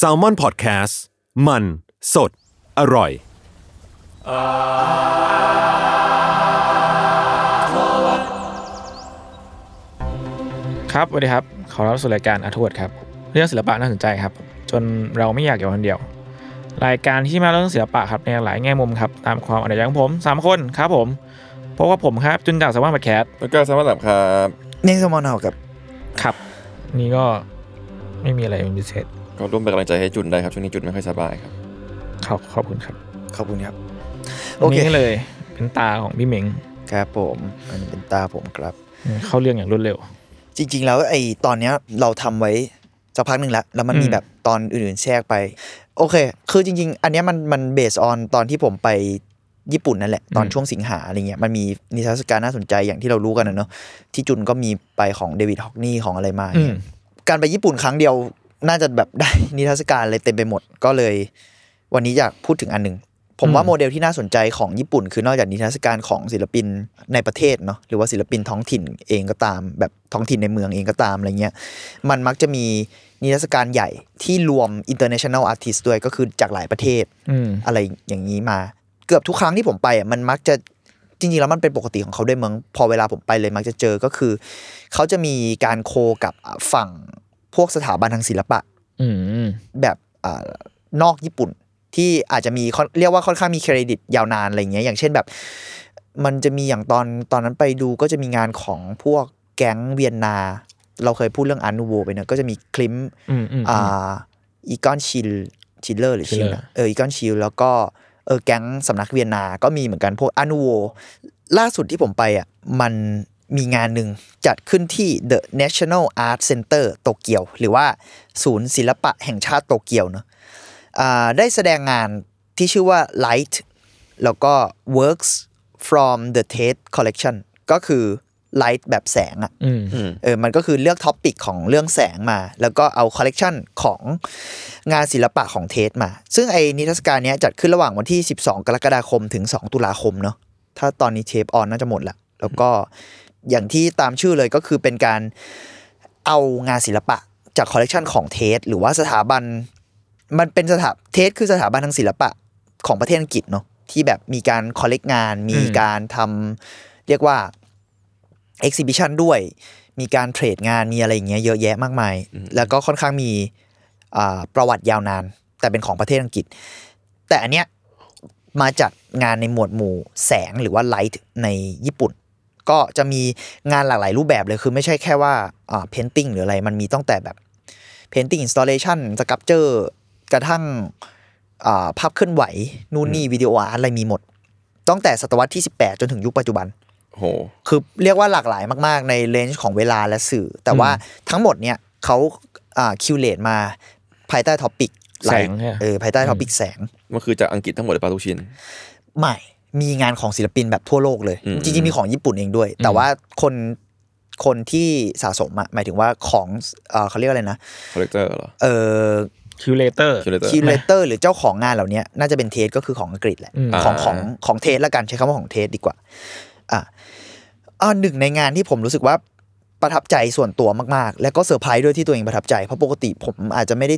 s a l m o n PODCAST มัน สด อร่อย ครับสวัสดีครับ ขอรับสู่รายการอาทวดครับ เรื่องศิลปะน่าสนใจครับ จนเราไม่อยากอยู่คนเดียว รายการที่มาเรื่องศิลปะครับในหลายแง่มุมครับ ตามความอัธยาศัยของผมสามคนครับผมเพราะว่าผมครับ จุนจากสวัสดิ์แคสแล้วก็สมัครครับนิ่งสมอนเฮากับ ครับ นี่ก็ ไม่มีอะไรเป็นพิเศษก็ร่วมเป็นกำลังใจให้จุนได้ครับช่วงนี้จุนไม่ค่อยสบายครับขอบขอบคุณครับขอบคุณครับ โอวันเค นี้เลยเป็นตาของพี่เหมงครับผม อันนี้เป็นตาผมครับ เข้าเรื่องอย่างรวดเร็ว จริง ๆ แล้วไอ้ตอนเนี้ยเราทำไว้สักพักหนึ่งแล้ว แล้วมันมีอืมแบบตอนอื่นๆแทรกไป โอเค คือจริง ๆ อันเนี้ยมันมันเบสออนตอนที่ผมไปญี่ปุ่นนั่นแหละ ตอนช่วงสิงหาอะไรเงี้ยมันมีนิทรรศการน่าสนใจอย่างที่เรารู้กันนะเนาะที่จุนก็มีไปของเดวิดฮอกนี่ของอะไรมาอืมเนี่ย การไปญี่ปุ่นครั้งเดียวน่าจะแบบได้นิทรรศการอะไรเต็มไปหมดก็เลย วันนี้อยากพูดถึงอันหนึ่งผมว่าอืมโมเดลที่น่าสนใจของญี่ปุ่น คือนอกจากนิทรรศการของศิลปินในประเทศเนาะหรือว่าศิลปินท้องถิ่นเองก็ตาม แบบท้องถิ่นในเมืองเองก็ตามอะไรเงี้ยมันมักจะมีนิทรรศการใหญ่ที่รวม international artist ด้วยก็คือจากหลายประเทศอืมอะไรอย่างนี้มา เกือบทุกครั้งที่ผมไปอะมันมักจะ จริงๆแล้วมันเป็นปกติของเขาด้วยเมืองพอเวลาผมไปเลยมักจะเจอก็คือ เขาจะมีการโคกับฝั่งพวกสถาบันทางศิลปะอืมแบบอานอกญี่ปุ่น ที่อาจจะมีค่อนเรียกว่าค่อนข้างมีเครดิตยาวนานอะไรเงี้ยอย่างเช่นแบบ มันจะมีอย่างตอนตอนนั้นไปดูก็จะมีงานของพวกแก๊งเวียนนา เราเคยพูดเรื่องอานูโวไปเนอะก็จะมีคลิมอืมอืมอ่าอีกอนชิลชิลเลอร์หรือชิล Schiller นะเออเอกอนชีลแล้วก็ เออแก๊งสำนักเวียนนา ก็มีเหมือนกันพวกอนูโวล่าสุดที่ผมไปอะมันมีงานหนึ่งจัดขึ้นที่ The National Art Center โตเกียว หรือว่าศูนย์ศิลปะแห่งชาติโตเกียวเนอะอ่าได้แสดงงานที่ชื่อว่า Light แล้วก็ Works from the Tate Collection ก็คือ Light แบบแสงอะอืมเออมันก็คือเลือก topic ของเรื่องแสงมา แล้วก็เอาคอลเลกชันของงานศิลปะของ Tate มา ซึ่งไอ้นิทรรศการเนี้ยจัดขึ้นระหว่างวันที่ 12 กรกฎาคมถึง 2 ตุลาคมเนาะถ้าตอนนี้เทป on น่าจะหมดละแล้วก็อย่างที่ตามชื่อเลยก็คือเป็นการเอางานศิลปะจากคอลเลกชันของ Tate หรือว่าสถาบัน มันเป็นสถา Tate คือสถาบันทางศิลปะของประเทศอังกฤษเนาะที่แบบมีการ collect งาน มีการทำเรียกว่า exhibition ด้วย มีการ trade งานมีอะไรอย่างเงี้ยเยอะแยะมากมาย แล้วก็ค่อนข้างมีอ่าประวัติยาวนาน แต่เป็นของประเทศอังกฤษ แต่อันเนี้ยมาจัดงานในหมวดหมู่แสงหรือว่า light ในญี่ปุ่น ก็จะมีงานหลากหลายรูปแบบเลยคือไม่ใช่แค่ว่าอ่า painting หรืออะไร มันมีตั้งแต่แบบ painting installation sculptureกระทั่งอ่าภาพเคลื่อนไหวนู่นนี่ video art อะไรมีหมดตั้งแต่ศตวรรษที่ 18 จนถึงยุคปัจจุบัน โหคือเรียกว่าหลากหลายมาก ๆ ใน range ของเวลาและสื่อ แต่ว่าทั้งหมดเนี่ยเขาอ่า curate มาภายใต้ topic แสงใช่ไหมเออภายใต้ topic แสงมันคือจากอังกฤษทั้งหมดเลยปะทุกชิ้นไม่มีงานของศิลปินแบบทั่วโลกเลยอืมจริงๆ มีของญี่ปุ่นเองด้วย แต่ว่าคนคนที่สะสมอะหมายถึงว่าของเออเขาเรียกอะไรนะคอลเลกเตอร์เหรอเออคิวเลเตอร์ Curator คิวเลเตอร์หรือเจ้าของงานเหล่านี้น่าจะเป็น Tate ก็คือของอังกฤษแหละอืมของอ่าของของเทสละกันใช้คำว่าของเทสดีกว่าอ่า อ่าหนึ่งในงานที่ผมรู้สึกว่าประทับใจส่วนตัวมากๆ แล้วก็เซอร์ไพรส์ด้วยที่ตัวเองประทับใจ เพราะปกติผมอาจจะไม่ได้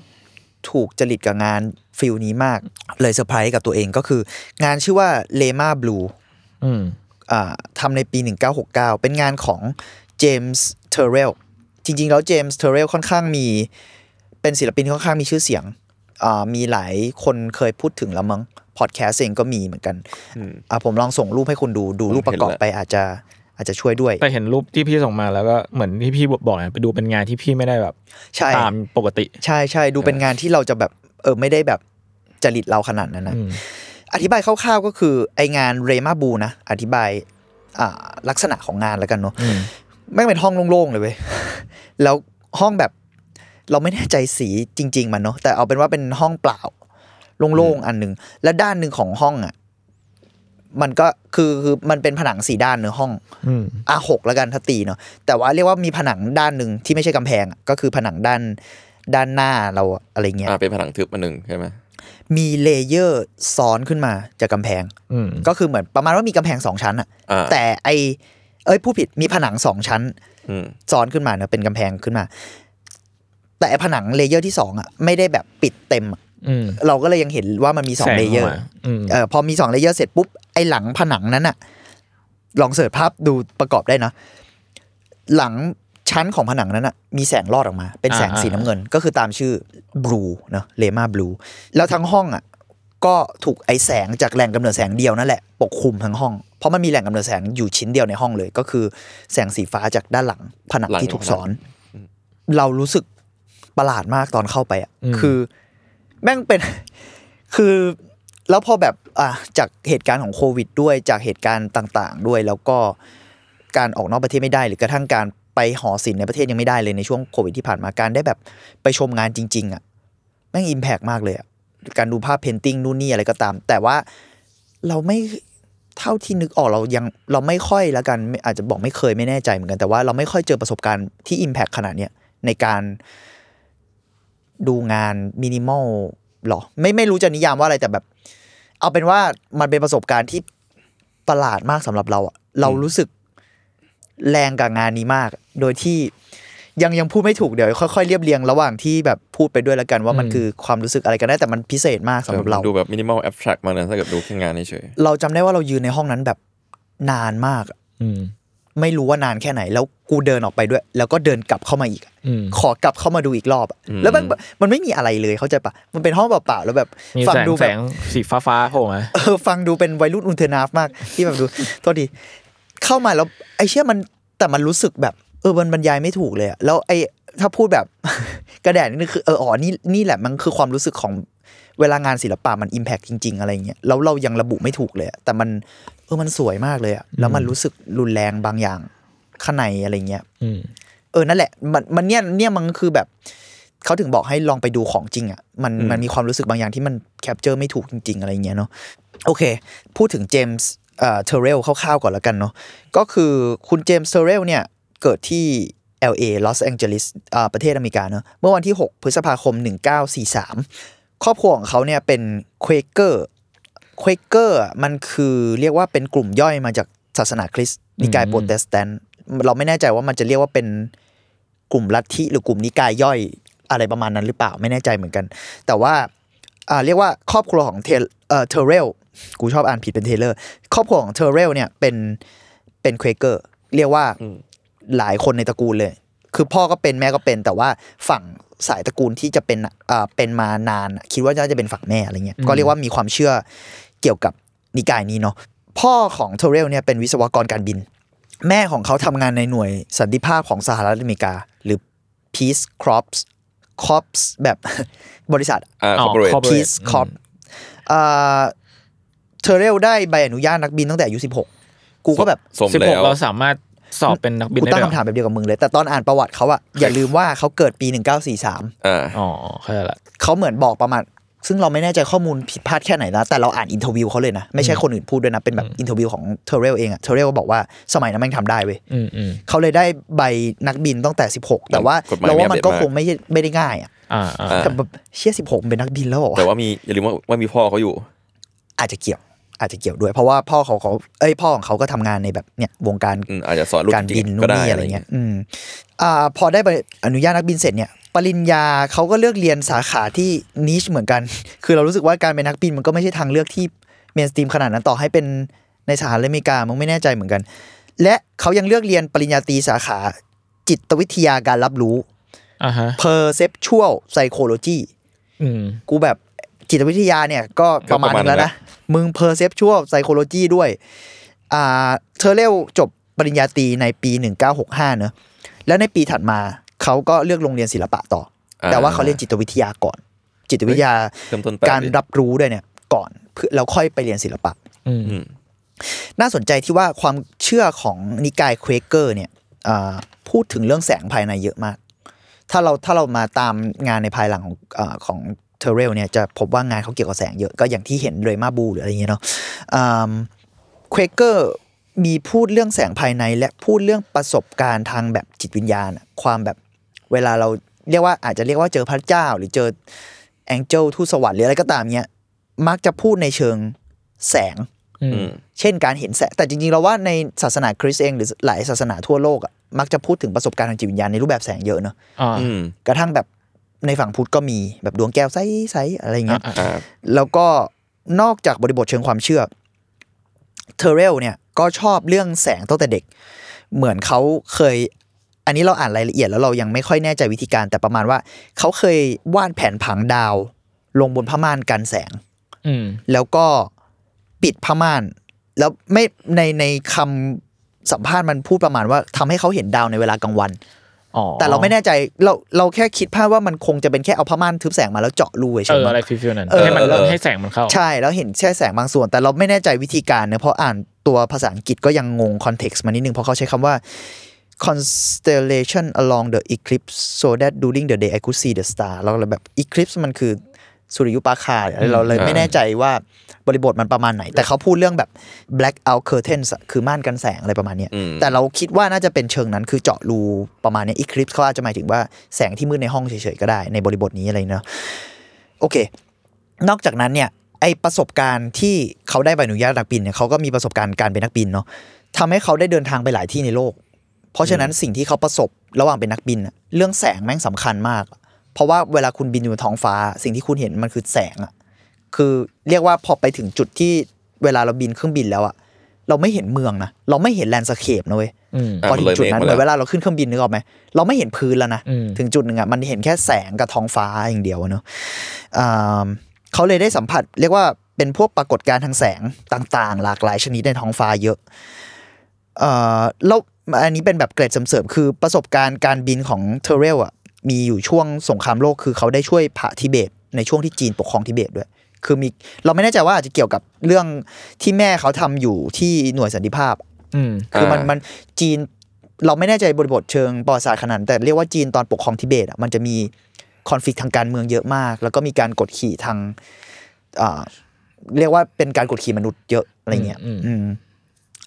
ถูกจริตกับงาน feel นี้มาก เลยเซอร์ไพรส์กับตัวเองก็คือ งานชื่อว่า Raemar Blue อืมอ่าทำในปี 1969 เป็นงานของเจมส์เทอร์เรลจริง ๆ แล้วเจมส์เทอร์เรลค่อนข้างมี เป็นศิลปินที่ค่อนข้างมีชื่อเสียงอ่ามีหลายคนเคยพูดถึงแล้วมั้งพอดแคสต์เองก็มีเหมือนกันอ่าผมลองส่งรูปให้คุณดูดูรูปประกอบไปอาจจะ อาจจะช่วยด้วย แต่เห็นรูปที่พี่ส่งมาแล้วก็เหมือนที่พี่บอกนะไปดูเป็นงานที่พี่ไม่ได้แบบใช่ตามปกติ ใช่ใช่ดูเป็นงานที่เราจะแบบเออไม่ได้แบบจริตเราขนาดนั้นนะอืมอธิบายคร่าวๆก็คือไองานเรมาบูนะอธิบายอ่าลักษณะของงานแล้วกันเนาะอืมแม่งเป็นห้องโล่งๆเลยเว้ยแล้วห้องแบบเราไม่แน่ใจสีจริง ๆ มันเนาะแต่เอาเป็นว่าเป็นห้องเปล่าโล่งๆอันหนึ่งและด้านหนึ่งของห้องอะ มันก็คือคือมันเป็นผนังสีด้านเนื้อห้องอืมอะหกแล้วกันถ้าตีเนาะแต่ว่าเรียกว่ามีผนังด้านหนึ่งที่ไม่ใช่กำแพงอะก็คือผนังด้านด้านหน้าเราอะอะไรเงี้ยอ่าเป็นผนังทึบอันหนึ่งใช่ไหมมี layer ซ้อนขึ้นมาจากกำแพงอืมก็คือเหมือนประมาณว่ามีกำแพงสองชั้นอะอ่าแต่ไอเอ้ยพูดผิดมีผนังสองชั้นอืมซ้อนขึ้นมาเนาะเป็นกำแพงขึ้นมา แต่ไอผนัง layer ที่สองอะไม่ได้แบบปิดเต็มอะอืม เราก็เลยยังเห็นว่ามันมีสองแสงเลเยอร์ข้ามาอืมเออพอมีสอง layer เสร็จปุ๊บไอหลังผนังนั้นอะลอง search ภาพดูประกอบได้นะ หลังชั้นของผนังนั้นอะมีแสงลอดออกมา เป็นแสงสีน้ำเงิน ก็คือตามชื่อบลูเนาะเลมาบลูแล้วทั้งห้องอะก็ถูกไอแสงจากแหล่งกำเนิดแสงเดียวนั่นแหละปกคลุมทั้งห้อง เพราะมันมีแหล่งกำเนิดแสงอยู่ชิ้นเดียวในห้องเลย ก็คือแสงสีฟ้าจากด้านหลังผนังหลังที่ถูกของผนังสอน เรารู้สึกประหลาดมากตอนเข้าไปอะคือ แม่งเป็นคือแล้วพอแบบอะจากเหตุการณ์ของโควิด ด้วยจากเหตุการณ์ต่างๆ ด้วยแล้วก็การออกนอกประเทศไม่ได้ หรือกระทั่งการไปหอศิลป์ในประเทศยังไม่ได้เลยในช่วงโควิดที่ผ่านมาการได้แบบไปชมงานจริง ๆอะแม่งอิมแพกมากเลยอะการดูภาพเพนติ้งนู่นนี่อะไรก็ตาม แต่ว่าเราไม่เท่าที่นึกออกเรายังเราไม่ค่อยล้วกันอาจจะบอกไม่เคยไม่แน่ใจเหมือนกันแต่ว่าเราไม่ค่อยเจอประสบการณ์ที่อิมแพกขนาดเนี้ยในการ ดูงานมินิมอลหรอ ไม่ไม่รู้จะนิยามว่าอะไรแต่แบบ เอาเป็นว่ามันเป็นประสบการณ์ที่ประหลาดมากสำหรับเราอะเรารู้สึกแรงกับงานนี้มาก โดยที่ยังยังพูดไม่ถูกเดี๋ยวค่อยๆเรียบเรียงระหว่างที่แบบพูดไปด้วยแล้วกันว่ามันคือความรู้สึกอะไรกันได้แต่มันพิเศษมากสำหรับเราดูแบบมินิมอลแอบ t r a c t มากเลยถ้าเกิดดูแค่งานเฉยเราจำได้ว่าเรายืนในห้องนั้นแบบนานมากอะอืม ไม่รู้ว่านานแค่ไหน แล้วกูเดินออกไปด้วย แล้วก็เดินกลับเข้ามาอีกอะอืมขอกลับเข้ามาดูอีกรอบอะแล้วมันมันไม่มีอะไรเลยเข้าใจปะมันเป็นห้องเปล่าๆแล้วแบบมีฟัแสงดูแสแบบงสีฟ้าฟ้าๆโผล่มาเออฟังดูเป็นวัยรุ่นอุลเทอร์นาฟมาก ที่แบบดูโทษดีเข้ามาแล้วไอ้เชี่ยมันแต่มันรู้สึกแบบเออมันบรรยายไม่ถูกเลยอะแล้วไอ้ถ้าพูดแบบกระแดดนี่คือเอออ๋อนี่นี่แหละมันคือความรู้สึกของ เวลางานศิลปะมันอิมแพกจริง ๆ อะไรเงี้ยแล้วเรายังระบุไม่ถูกเลยอะแต่มันเออมันสวยมากเลยอะแล้วมันรู้สึกรุนแรงบางอย่างข้างในอะไรเงี้ยอืมเออนั่นแหละ มันมันเนี่ยเนี่ยมันก็คือแบบเขาถึงบอกให้ลองไปดูของจริงอะมันมันมีความรู้สึกบางอย่างที่มัน capture ไม่ถูกจริง ๆ อะไรเงี้ยเนาะโอเค พูดถึงเจมส์เอ่อเทเรลคร่าวๆก่อนแล้วกันเนาะก็คือคุณเจมส์เทเรลเนี่ยเกิดที่ LA ลอสแองเจลิสอ่าประเทศอเมริกาเนาะเมื่อวันที่ 6 พฤษภาคม 1943 ครอบครัวของเขาเนี่ยเป็นเควเกอร์เควเกอร์มันคือเรียกว่าเป็นกลุ่มย่อยมาจากศาสนาคริสต์นิกายโปรเตสแตนต์เราไม่แน่ใจว่ามันจะเรียกว่าเป็นกลุ่มลัทธิหรือกลุ่มนิกายย่อยอะไรประมาณนั้นหรือเปล่าไม่แน่ใจเหมือนกัน แต่ว่าอ่าเรียกว่าครอบครัวของเทเอ่อเทเรลกูชอบอ่านผิดเป็นเทเลอร์ครอบครัวของเทเรลเนี่ยเป็นเป็นเควเกอร์เรียกว่าหลายคนในตระกูลเลย คือพ่อก็เป็นแม่ก็เป็น แต่ว่าฝั่ง สายตระกูลที่จะเป็นอ่าเป็นมานานอะคิดว่าน่าจะเป็นฝั่งแม่อะไรเงี้ยก็เรียกว่ามีความเชื่อเกี่ยวกับนิกายนี้เนาะพ่อของเทเรลเนี่ยเป็นวิศวกรการบิน แม่ของเขาทำงานในหน่วยสันติภาพของสหรัฐอเมริกา หรือ Peace Corps Corps แบบบริษัทๆอ่าอ๋อ corporate corporate Peace Corps อ่าเทเรลได้ใบอนุญาตนักบินตั้งแต่อายุ16 กูก็แบบสมสิบหแล้กวเราสามารถ สอบเป็นนักบินกูได้ตั้งด้วยเหรคำถามอแบบเดียวกับมึงเลย แต่ตอนอ่านประวัติเขาอะอย่าลืมว่าเขาเกิดปี 1943อ่าอ๋อเข้าใจละเขาเหมือนบอกประมาณ ซึ่งเราไม่แน่ใจข้อมูลผิดพลาดแค่ไหนนะ แต่เราอ่าน interview เขาเลยนะ ไม่ใช่คนอื่นพูดด้วยนะ เป็นแบบ interview ของเทเรลเองอะเทเรลบอกว่าสมัยนั้นแม่งทำได้เว้ยอืมอืมเขาเลยได้ใบนักบินตั้งแต่ 16 แต่ว่ากฎหมายเราว่ามันก็ไม่อัปเดตมากคงไม่ไม่ได้ง่ายอะอ่าอ่าอ่าแต่แบบเชี่ย16เป็นนักบินแล้วเหรอแต่ว่ามีอย่าลืมว่าว่ามีพ่อเขาอยู่ อาจจะเกี่ยว อาจจะเกี่ยวด้วย เพราะว่าพ่อเขาเขาเอ้ยพ่อของเขาก็ทำงานในแบบเนี่ยวงการอืมอาจจะสอนลูกการบินจริงๆก็ได้นู่นนี่อะไรเงี้ยอืมอ่าพอได้ใบอนุญาตนักบินเสร็จเนี่ยปริญญาเขาก็เลือกเรียนสาขาที่นิชเหมือนกัน คือเรารู้สึกว่าการเป็นนักบินมันก็ไม่ใช่ทางเลือกที่เมนสตรีมขนาดนั้นต่อให้เป็นในสหรัฐอเมริกามันไม่แน่ใจเหมือนกัน และเขายังเลือกเรียนปริญญาตรีสาขาจิตวิทยาการรับรู้อ่าฮะ perceptual psychology อืมกูแบบจิตวิทยาเนี่ยก็ประมาณนึงแล้วนะ มึง perceptual psychology ด้วยอ่าเธอเร็วจบปริญญาตรีในปี 1965เนอะแล้วในปีถัดมาเขาก็เลือกโรงเรียนศิลปะต่ออ่าแต่ว่าเขาเรียนจิตวิทยาก่อน จิตวิทยาเริ่มต้นแปลกดีการรับรู้ด้วยเนี่ย ก่อนเพื่อแล้วค่อยไปเรียนศิลปะอืมอืมน่าสนใจที่ว่าความเชื่อของนิกายเควเกอร์เนี่ยอ่าพูดถึงเรื่องแสงภายในเยอะมาก ถ้าเราถ้าเรามาตามงานในภายหลังของเอ่อของ เทเรลเนี่ยจะพบว่างานเขาเกี่ยวกับแสงเยอะก็อย่างที่เห็น Raemar Blue หรืออะไรอย่างเงี้ยเนาะเควเกอร์มีพูดเรื่องแสงภายในและพูดเรื่องประสบการณ์ทางแบบจิตวิญญาณอะความแบบเวลาเราเรียกว่าอาจจะเรียกว่าเจอพระเจ้า หรือเจอ angel ทูตสวรรค์หรืออะไรก็ตามเนี้ยมักจะพูดในเชิงแสงอืออืมเช่นการเห็นแสงแต่จริงๆเราว่าในศาสนาคริสต์เองหรือหลายศาสนาทั่วโลกอะมักจะพูดถึงประสบการณ์ทางจิตวิญญาณในรูปแบบแสงเยอะเนอะอ่าอืมกระทั่งแบบ ในฝั่งพุทธก็มีแบบดวงแก้วใสๆอะไรเงี้ยอ่าอ่าแล้วก็นอกจากบริบทเชิงความเชื่อเทเรลเนี่ยก็ชอบเรื่องแสงตั้งแต่เด็ก เหมือนเขาเคย อันนี้เราอ่านรายละเอียดแล้วเรายังไม่ค่อยแน่ใจวิธีการแต่ประมาณว่า เขาเคยวาดแผนผังดาว ลงบนผ้าม่านกันแสง อืมแล้วก็ปิดผ้าม่าน แล้วไม่ในในคำสัมภาษณ์มันพูดประมาณว่าทำให้เขาเห็นดาวในเวลากลางวันอ๋อ แต่เราไม่แน่ใจเราเราแค่คิดภาพว่ามันคงจะเป็นแค่เอาผ้าม่านทึบแสงมาแล้วเจาะรูเฉยๆมั้งอะไร feelๆนั้นเออให้มันเออให้แสงมันเข้า ใช่แล้วเห็นแค่แสงบางส่วน แต่เราไม่แน่ใจวิธีการเนอะเพราะอ่านตัวภาษาอังกฤษก็ยังงง context มานิดนึงเพราะเขาใช้คำว่า constellation along the eclipse so that during the day I could see the star เราเลยแบบ eclipse มันคือ สุริยุปราคาอะไรเราเลยไม่แน่ใจว่าบริบทมันประมาณไหน แต่เขาพูดเรื่องแบบ blackout curtains อะคือม่านกันแสงอะไรประมาณเนี้ยอืมแต่เราคิดว่าน่าจะเป็นเชิงนั้นคือเจาะรูประมาณเนี้ย eclipse เขาอาจจะหมายถึงว่าแสงที่มืดในห้องเฉยๆก็ได้ในบริบทนี้อะไรเนาะโอเค นอกจากนั้นเนี่ยไอประสบการณ์ที่เขาได้ใบอนุญาตนักบินเนี่ยเขาก็มีประสบการณ์การเป็นนักบินเนาะทำให้เขาได้เดินทางไปหลายที่ในโลก เพราะฉะนั้นสิ่งที่เขาประสบระหว่างเป็นนักบินอะเรื่องแสงแม่งสำคัญมาก เพราะว่าเวลาคุณบินอยู่บนท้องฟ้า สิ่งที่คุณเห็นมันคือแสงอะคือเรียกว่าพอไปถึงจุดที่เวลาเราบินเครื่องบินแล้วอะเราไม่เห็นเมืองนะเราไม่เห็น landscape นะเว้ยอืมพอถึงจุดนั้นมันเหเลยเมฆมาแล้วมือนเวลาเราขึ้นเครื่องบินนึกออกไหมเราไม่เห็นพื้นแล้วนะอืมถึงจุดหนึ่งอะมันเห็นแค่แสงกับท้องฟ้าอย่างเดียวอะเนอะอ่าเขาเลยได้สัมผัส เรียกว่าเป็นพวกปรากฏการณ์ทางแสงต่างๆ หลากหลายชนิดในท้องฟ้าเยอะเอ่อแล้วอันนี้เป็นแบบเกร็ดเสริมๆคือประสบการณ์การบินของเทเรลอะ มีอยู่ช่วงสงครามโลกคือเขาได้ช่วยพระทิเบต ในช่วงที่จีนปกครองทิเบตด้วย คือมีเราไม่แน่ใจว่าอาจจะเกี่ยวกับเรื่องที่แม่เขาทำอยู่ที่หน่วยสันติภาพอืมคือมันอ่ามันมันจีนเราไม่แน่ใจบริบทเชิงประวัติศาสตร์ขนาดนั้นแต่เรียกว่าจีนตอนปกครองทิเบตอะมันจะมี conflict ทางการเมืองเยอะมาก แล้วก็มีการกดขี่ทางอ่าเรียกว่าเป็นการกดขี่มนุษย์เยอะอะไรเงี้ยอืมอืม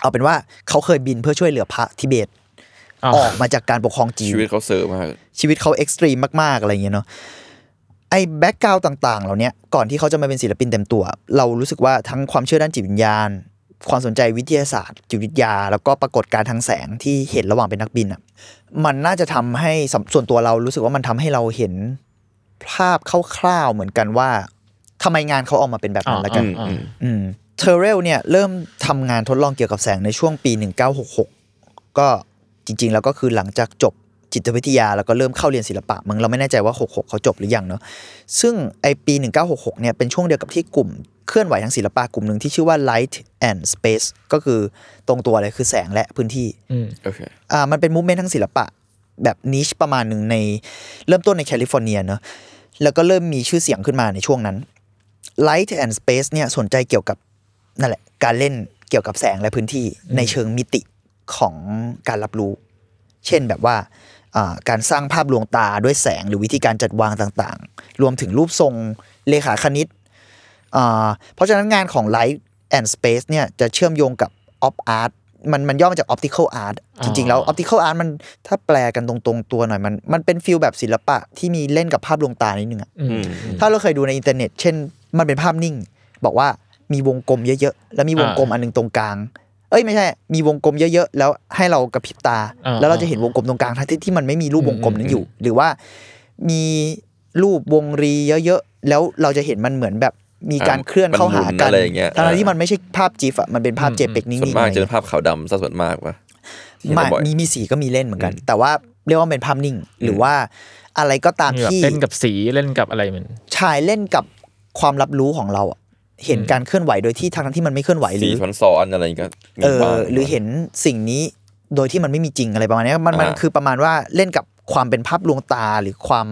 เอาเป็นว่าเขาเคยบินเพื่อช่วยเหลือพระทิเบต อ๋อออกมาจากการปกครองจีนชีวิตเขาเซอร์มากชีวิตเขา extreme มากๆอะไรเงี้ยเนาะไอ้แบ็กกราวต่าง ๆ เหล่าเนี้ยก่อนที่เขาจะมาเป็นศิลปินเต็มตัว เรารู้สึกว่าทั้งความเชื่อด้านจิตวิญญาณ ความสนใจวิทยาศาสตร์ จิตวิทยา แล้วก็ปรากฏการณ์ทางแสงที่เห็นระหว่างเป็นนักบินอะมันน่าจะทำให้สำส่วนตัวเรารู้สึกว่ามันทำให้เราเห็นภาพคร่าวๆเหมือนกันว่าทำไมงานเขาออกมาเป็นแบบนั้นละกันอ่าอืมอืมเทเรลเนี่ยเริ่มทำงานทดลองเกี่ยวกับแสงในช่วงปี 1966 ก็ จริง ๆ แล้วก็คือหลังจากจบจิตวิทยาแล้วก็เริ่มเข้าเรียนศิลปะมึงเราไม่แน่ใจว่า 66 เขาจบหรือยังเนาะซึ่งไอปี 1966 เนี่ยเป็นช่วงเดียวกับที่กลุ่มเคลื่อนไหวทางศิลปะกลุ่มหนึ่งที่ชื่อว่า Light and Space ก็คือตรงตัวเลยคือแสงและพื้นที่อืมโอเคอ่ามันเป็น movement ทางศิลปะแบบ niche ประมาณหนึ่งในเริ่มต้นในแคลิฟอร์เนียเนอะแล้วก็เริ่มมีชื่อเสียงขึ้นมาในช่วงนั้น Light and Space เนี่ยสนใจเกี่ยวกับนั่นแหละการเล่นเกี่ยวกับแสงและพื้นที่ในเชิงมิติ ของการรับรู้ เช่นแบบว่าอ่าการสร้างภาพลวงตาด้วยแสงหรือวิธีการจัดวางต่างๆ รวมถึงรูปทรงเรขาคณิตอ่าเพราะฉะนั้นงานของ Light and Space เนี่ยจะเชื่อมโยงกับ Op Art มันมันย่อมาจาก Optical Art จริง ๆ แล้ว Optical Art มันถ้าแปลกันตรงๆตัวหน่อย มันมันเป็น feel แบบศิลปะที่มีเล่นกับภาพลวงตานิดนึงอะอืมถ้าเราเคยดูในอินเทอร์เน็ต เช่น มันเป็นภาพนิ่ง บอกว่ามีวงกลมเยอะๆ แล้วมีวงกลมอันหนึงตรงกลาง เอ้ยไม่ใช่ มีวงกลมเยอะๆ แล้วให้เรากระพริบตาอ่าแล้วเราจะเห็นวงกลมตรงกลางทั้งที่ที่มันไม่มีรูปวงกลมนั้นอยู่ หรือว่ามีรูปวงรีเยอะๆ แล้วเราจะเห็นมันเหมือนแบบมีการอ่าเคลื่อนเข้าหามันหมุนกันอะไรอย่างเงี้ยทั้งๆที่มันไม่ใช่ภาพจิฟอะมันเป็นภาพอืมเจเปกนิ่ส่วนงๆมากอะไรจะเงี้เป็ยนภาพขาวดำซะส่วนมากปะที่ไม่เห็นบ่อยมีมีสีก็มีเล่นเหมือนกัน แต่ว่าเรียกว่าเป็นภาพนิ่ง หรือว่าอะไรก็ตามมีแบบที่เล่นกับสีเล่นกับอะไรมันชายเล่นกับความรับรู้ของเราอะ เห็นการเคลื่อนไหวโดยที่ทั้งๆที่มันไม่เคลื่อนไหวหสีรือซ้อนซ้อนๆอะไรก็มีเออบ้างหรือเห็นสิ่งนี้โดยที่มันไม่มีจริงอะไรประมาณนี้มันมันอ่าคือประมาณว่าเล่นกับความเป็นภาพลวงตาหรือความ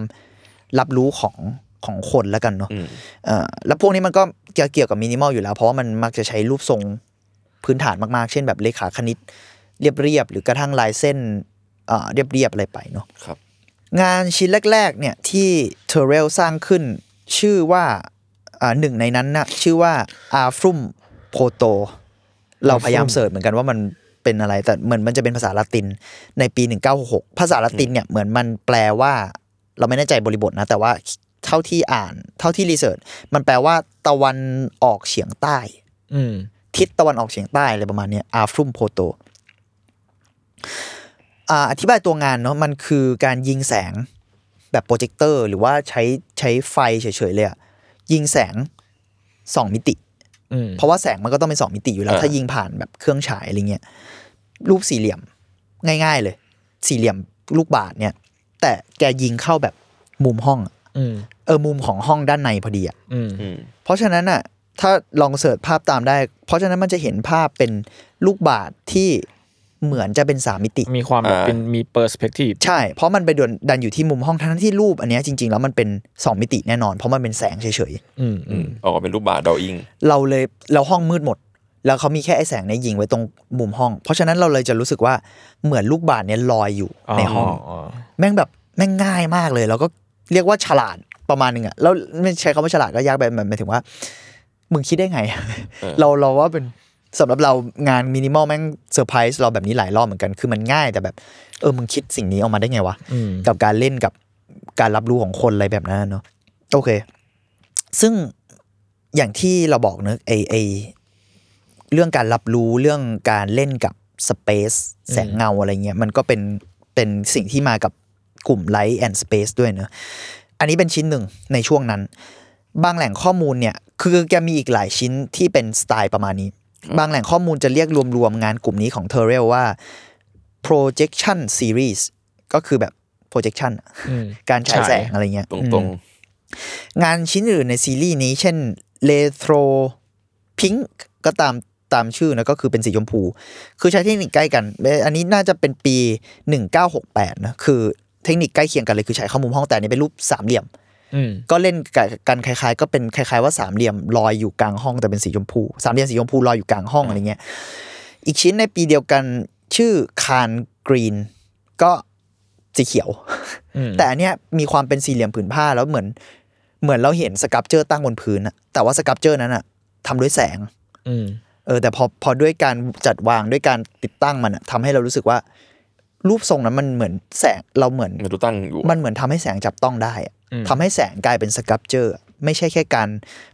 รับรู้ของของคนแล้วกันเนาะอืมเออแล้วพวกนี้มันก็เกี่ยวกับมินิมอลอยู่แล้ว เพราะว่ามันมักจะใช้รูปทรงพื้นฐานมากๆ เช่นแบบเลขาคณิต เรียบๆหรือกระทั่งลายเส้นเอ่อเรียบๆอะไรไปเนาะครับงานชิ้นแรก ๆ เนี่ยที่เทเรลสร้างขึ้นชื่อว่าอ่า หนึ่งในนั้นนะชื่อว่าอาฟรุมโพโต เราพยายาม search เหมือนกันว่ามันเป็นอะไร แต่เหมือนมันจะเป็นภาษาละตินในปี 1966 ภาษาละตินเนี่ยเหมือนมันแปลว่า เราไม่แน่ใจบริบทนะ แต่ว่าเท่าที่อ่าน เท่าที่ research มันแปลว่าตะวันออกเฉียงใต้ อืมทิศตะวันออกเฉียงใต้อะไรประมาณเนี้ Afrum Protoอ่าอธิบายตัวงานเนาะมันคือการยิงแสงแบบโปรเจคเตอร์ หรือว่าใช้ใช้ไฟเฉยๆเลยอะ ยิงแสงสองมิติอืมเพราะว่าแสงมันก็ต้องเป็นสองมิติอยู่แล้วอ่าถ้ายิงผ่านแบบเครื่องฉายอะไรเงี้ยรูปสี่เหลี่ยมง่ายๆเลย สี่เหลี่ยมลูกบาศก์เนี่ย แต่แกยิงเข้าแบบมุมห้องอะอืมเออมุมของห้องด้านในพอดีอะอืมอืมเพราะฉะนั้นอะ ถ้าลองเสิร์ชภาพตามได้ เพราะฉะนั้นมันจะเห็นภาพเป็นลูกบาศก์ที่ เหมือนจะเป็นสามมิติ มีความแบบอ่าเป็นมีเปอร์สเปกทีฟใช่ เพราะมันไปดันดันอยู่ที่มุมห้องทั้งที่รูปอันเนี้ยจริง ๆ แล้วมันเป็นสองมิติแน่นอน เพราะมันเป็นแสงเฉยอืมอือืมมออกมาเป็นรูปบาทดาวอิงๆเราเลยเราห้องมืดหมด แล้วเขามีแค่ไอ้แสงเนี้ยยิงไว้ตรงมุมห้อง เพราะฉะนั้นเราเลยจะรู้สึกว่าเหมือนลูกบาศก์เนี้ยลอยอยู่ในห้องแม่งแบบแม่งง่ายมากเลย แล้วก็เรียกว่าฉลาดประมาณหนึ่งอะแล้วไม่ใช้คำว่าฉลาดก็ยากไปหมายถึงว่า มึงคิดได้ไงเออเราเราว่าเป็น สำหรับเรางานมินิมอลแม่งเซอร์ไพรส์เราแบบนี้หลายรอบเหมือนกันคือมันง่ายแต่แบบ เออมึงคิดสิ่งนี้ออกมาได้ไงวะอืมกับการเล่นกับการรับรู้ของคนอะไรแบบนั้นเนาะโอเค ซึ่งอย่างที่เราบอกเนอะไอไอเรื่องการรับรู้เรื่องการเล่นกับ space แสงเงาอะไรเงี้ยมันก็เป็นเป็นสิ่งที่มากับกลุ่ม Light and Space ด้วยเนอะอันนี้เป็นชิ้นหนึ่งในช่วงนั้น บางแหล่งข้อมูลเนี่ย คือแกมีอีกหลายชิ้นที่เป็นสไตล์ประมาณนี้ บางแหล่งข้อมูลจะเรียกรวมๆงานกลุ่มนี้ของ t e r r e l ว่า projection series ก็คือแบบ projection อะอืมการฉายแสงฉายอะไรเงี้ยตรงอืมงานชิ้นอื่นในซีรีส์นี้ เช่น l e t r o Pink ก็ตามตามชื่อนะก็คือเป็นสีชมพู คือใช้เทคนิคใกล้กันเอ่ออันนี้น่าจะเป็นปี 1968นะคือเทคนิคใกล้เคียงกันเลยคือใช้เข้ามุมห้องแต่อันนี้เป็นรูปสามเหลี่ยมอืม ก็เล่นกับกันคล้าย ๆ ก็เป็นคล้าย ๆ ว่าสามเหลี่ยมลอยอยู่กลางห้องแต่เป็นสีชมพูสามเหลี่ยมสีชมพูลอยอยู่กลางห้องอะไรเงี้ยอีกชิ้นในปีเดียวกันชื่อคานกรีน ก็สีเขียวอืมแต่อันเนี้ยมีความเป็นสี่เหลี่ยมผืนผ้าแล้วเหมือนเหมือนเราเห็นสกับเจอร์ตั้งบนพื้นอะแต่ว่าสกับเจอร์นั้นอะทำด้วยแสงอืมเออแต่พอพอด้วยการจัดวางด้วยการติดตั้งมันอะทำให้เรารู้สึกว่า รูปทรงนั้นมันเหมือนแสงเราเหมือนมันดูตั้งอยู่มันเหมือนทำให้แสงจับต้องได้อะอืม ทำให้แสงกลายเป็นสกับเจอร์ไม่ใช่แค่การ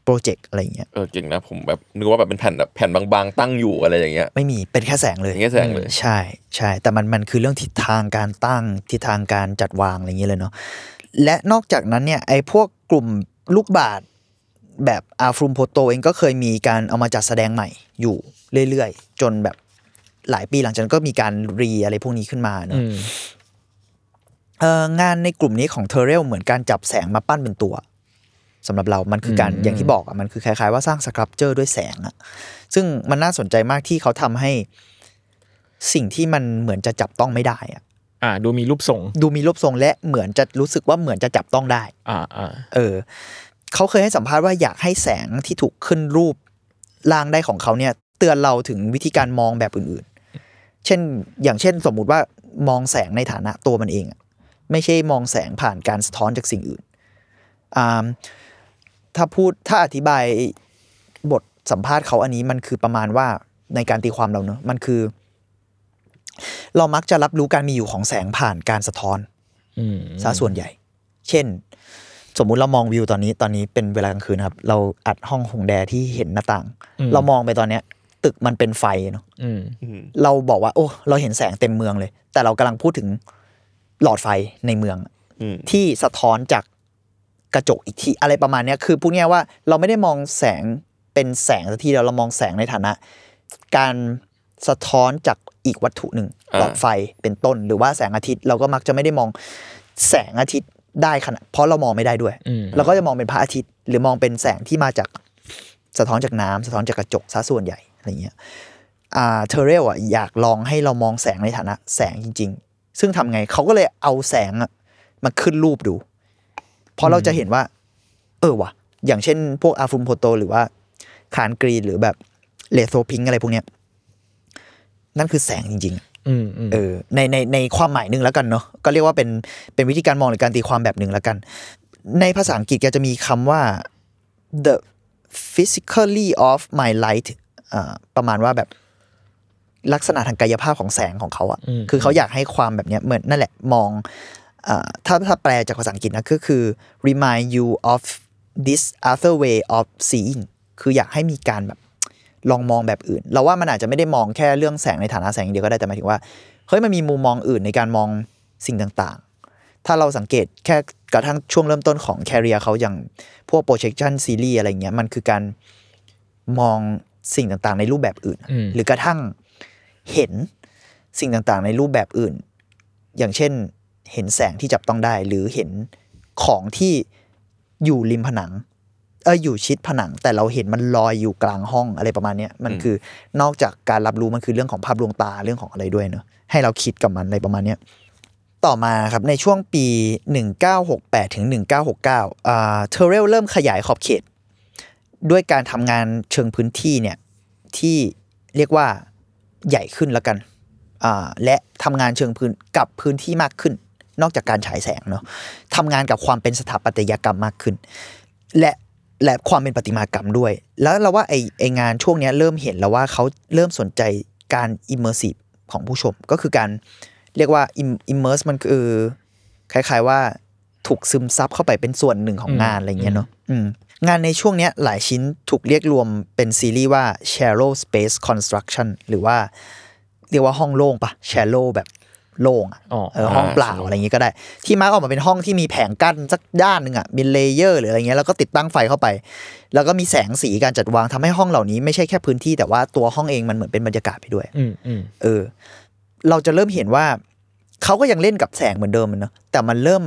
โปรเจกต์อะไรอย่างเงี้ยเออเก่งนะผมแบบนึกว่าแบบเป็นแผ่นแบบแผ่นบางๆ ตั้งอยู่อะไรอย่างเงี้ยไม่มีเป็นแค่แสงเลยอย่างเงี้ยแสงเลยใช่ใช่แต่มันมันคือเรื่องทิศทางการตั้งทิศทางการจัดวางอะไรอย่างเงี้ยเลยเนาะและนอกจากนั้นเนี่ยไอ้พวกกลุ่มลูกบาศก์แบบอาฟรุมโพโตเองก็เคยมีการเอามาจัดแสดงใหม่อยู่เรื่อยๆ จนแบบหลายปีหลังจากนั้นก็มีการรีอะไรพวกนี้ขึ้นมาเนอะอืมเออ งานในกลุ่มนี้ของเทเรลเหมือนการจับแสงมาปั้นเป็นตัวสำหรับเรา มันคือการอืมอย่างที่บอกอะมันคือคล้ายๆว่าสร้างสครับเจอร์ด้วยแสงอะซึ่งมันน่าสนใจมากที่เขาทำให้สิ่งที่มันเหมือนจะจับต้องไม่ได้อะอ่าดูมีรูปทรง ดูมีรูปทรงและเหมือนจะรู้สึกว่าเหมือนจะจับต้องได้ อ่าอ่าเออเขาเคยให้สัมภาษณ์ว่าอยากให้แสงที่ถูกขึ้นรูปล่างได้ของเขาเนี่ย เตือนเราถึงวิธีการมองแบบอื่นๆ เช่นอย่างเช่นสมมุติว่ามองแสงในฐานะตัวมันเองอะ ไม่ใช่มองแสงผ่านการสะท้อนจากสิ่งอื่นอ่าถ้าพูดถ้าอธิบายบทสัมภาษณ์เขาอันนี้มันคือประมาณว่าในการตีความเราเนอะมันคือ เรามักจะรับรู้การมีอยู่ของแสงผ่านการสะท้อนอืมซะส่วนใหญ่ เช่น สมมุติเรามองวิวตอนนี้ตอนนี้เป็นเวลากลางคืนนะครับ เราอัดห้องหงแดที่เห็นหน้าต่าง เรามองไปตอนเนี้ย ตึกมันเป็นไฟเนาะอืมอืมเราบอกว่า โอ้ เราเห็นแสงเต็มเมืองเลย แต่เรากำลังพูดถึง หลอดไฟในเมืองอืมที่สะท้อนจากกระจกอีกทีอะไรประมาณเนี้ยคือพูดง่ายๆว่าเราไม่ได้มองแสงเป็นแสงสักทีเดียวเรามองแสงในฐานะ การสะท้อนจากอีกวัตถุหนึ่งอ่าหลอดไฟเป็นต้น หรือว่าแสงอาทิตย์เราก็มักจะไม่ได้มองแสงอาทิตย์ได้ขนาดเพราะเรามองไม่ได้ด้วยอืมเราก็จะมองเป็นพระอาทิตย์ หรือมองเป็นแสงที่มาจากสะท้อนจากน้ำสะท้อนจากกระจกซะส่วนใหญ่อะไรเงี้ยอ่าเทเรลอะอยากลองให้เรามองแสงในฐานะ แสงจริงๆ ซึ่งทำไงเขาก็เลยเอาแสงอะมาขึ้นรูปดู เพราะเราจะเห็นว่า เออว่ะอย่างเช่น พวกอาฟุมโพโตหรือว่าคานกรีนหรือแบบเลโทพิงอะไรพวกเนี้ย นั่นคือแสงจริงอืมอืมเออ ในในในความหมายหนึ่งแล้วกันเนาะ ก็เรียกว่าเป็นเป็นวิธีการมองหรือการตีความแบบหนึ่งแล้วกัน ในภาษาอังกฤษแกจะมีคำว่า the physically of my light อ่าประมาณว่าแบบ ลักษณะทางกายภาพของแสงของเขาอะอืมคือเขาอยากให้ความแบบเนี้ยเหมือนนั่นแหละมองอ่าถ้าถ้าแปลจากภาษาอังกฤษนะก็คือ remind you of this other way of seeing คืออยากให้มีการแบบลองมองแบบอื่น เราว่ามันอาจจะไม่ได้มองแค่เรื่องแสงในฐานะแสงอย่างเดียวก็ได้แต่หมายถึงว่าเฮ้ยมันมีมุมมองอื่นในการมองสิ่งต่างๆ ถ้าเราสังเกตแค่กระทั่งช่วงเริ่มต้นของแคริเอร์เขาอย่างพวก projection series อะไรเงี้ยมันคือการมองสิ่งต่างๆ ในรูปแบบอื่นอืมหรือกระทั่ง เห็นสิ่งต่างๆ ในรูปแบบอื่น อย่างเช่นเห็นแสงที่จับต้องได้ หรือเห็นของที่อยู่ริมผนังเอออยู่ชิดผนัง แต่เราเห็นมันลอยอยู่กลางห้องอะไรประมาณเนี้ยมันคือนอกจากการรับรู้มันคือเรื่องของภาพลวงตาเรื่องของอะไรด้วยเนอะให้เราคิดกับมันอะไรประมาณเนี้ยต่อมาครับในช่วงปี 1968 ถึง 1969อ่าเทเรลเริ่มขยายขอบเขต ด้วยการทำงานเชิงพื้นที่เนี่ยที่เรียกว่า ใหญ่ขึ้นแล้วกันและทำงานเชิงพื้นกับพื้นที่มากขึ้น นอกจากการฉายแสงเนาะทำงานกับความเป็นสถาปัตยกรรมมากขึ้น และและความเป็นประติมากรรมด้วย แล้วเราว่าไอไองานช่วงนี้เริ่มเห็นแล้วว่าเขาเริ่มสนใจการ immersive ของผู้ชม ก็คือการเรียกว่า im- immerse มันคือคล้าย ๆว่าถูกซึมซับเข้าไปเป็นส่วนหนึ่งของงานอะไรเงี้ยเนาะอืม งานในช่วงเนี้ยหลายชิ้นถูกเรียกรวมเป็นซีรีส์ว่า shallow space construction หรือว่า เรียกว่าห้องโล่งปะ shallow แบบโล่งอะอ๋อเออห้องเปล่าอ่าอะไรอย่างงี้ก็ได้ ที่ mark ออกมาเป็นห้องที่มีแผงกั้นสักด้านหนึ่งอะเป็น layer หรืออะไรเงี้ยแล้วก็ติดตั้งไฟเข้าไป แล้วก็มีแสงสีการจัดวางทำให้ห้องเหล่านี้ไม่ใช่แค่พื้นที่แต่ว่าตัวห้องเองมันเหมือนเป็นบรรยากาศไปด้วยอืมอืมเออ เราจะเริ่มเห็นว่าเขาก็ยังเล่นกับแสงเหมือนเดิมมันเนอะแต่มันเริ่ม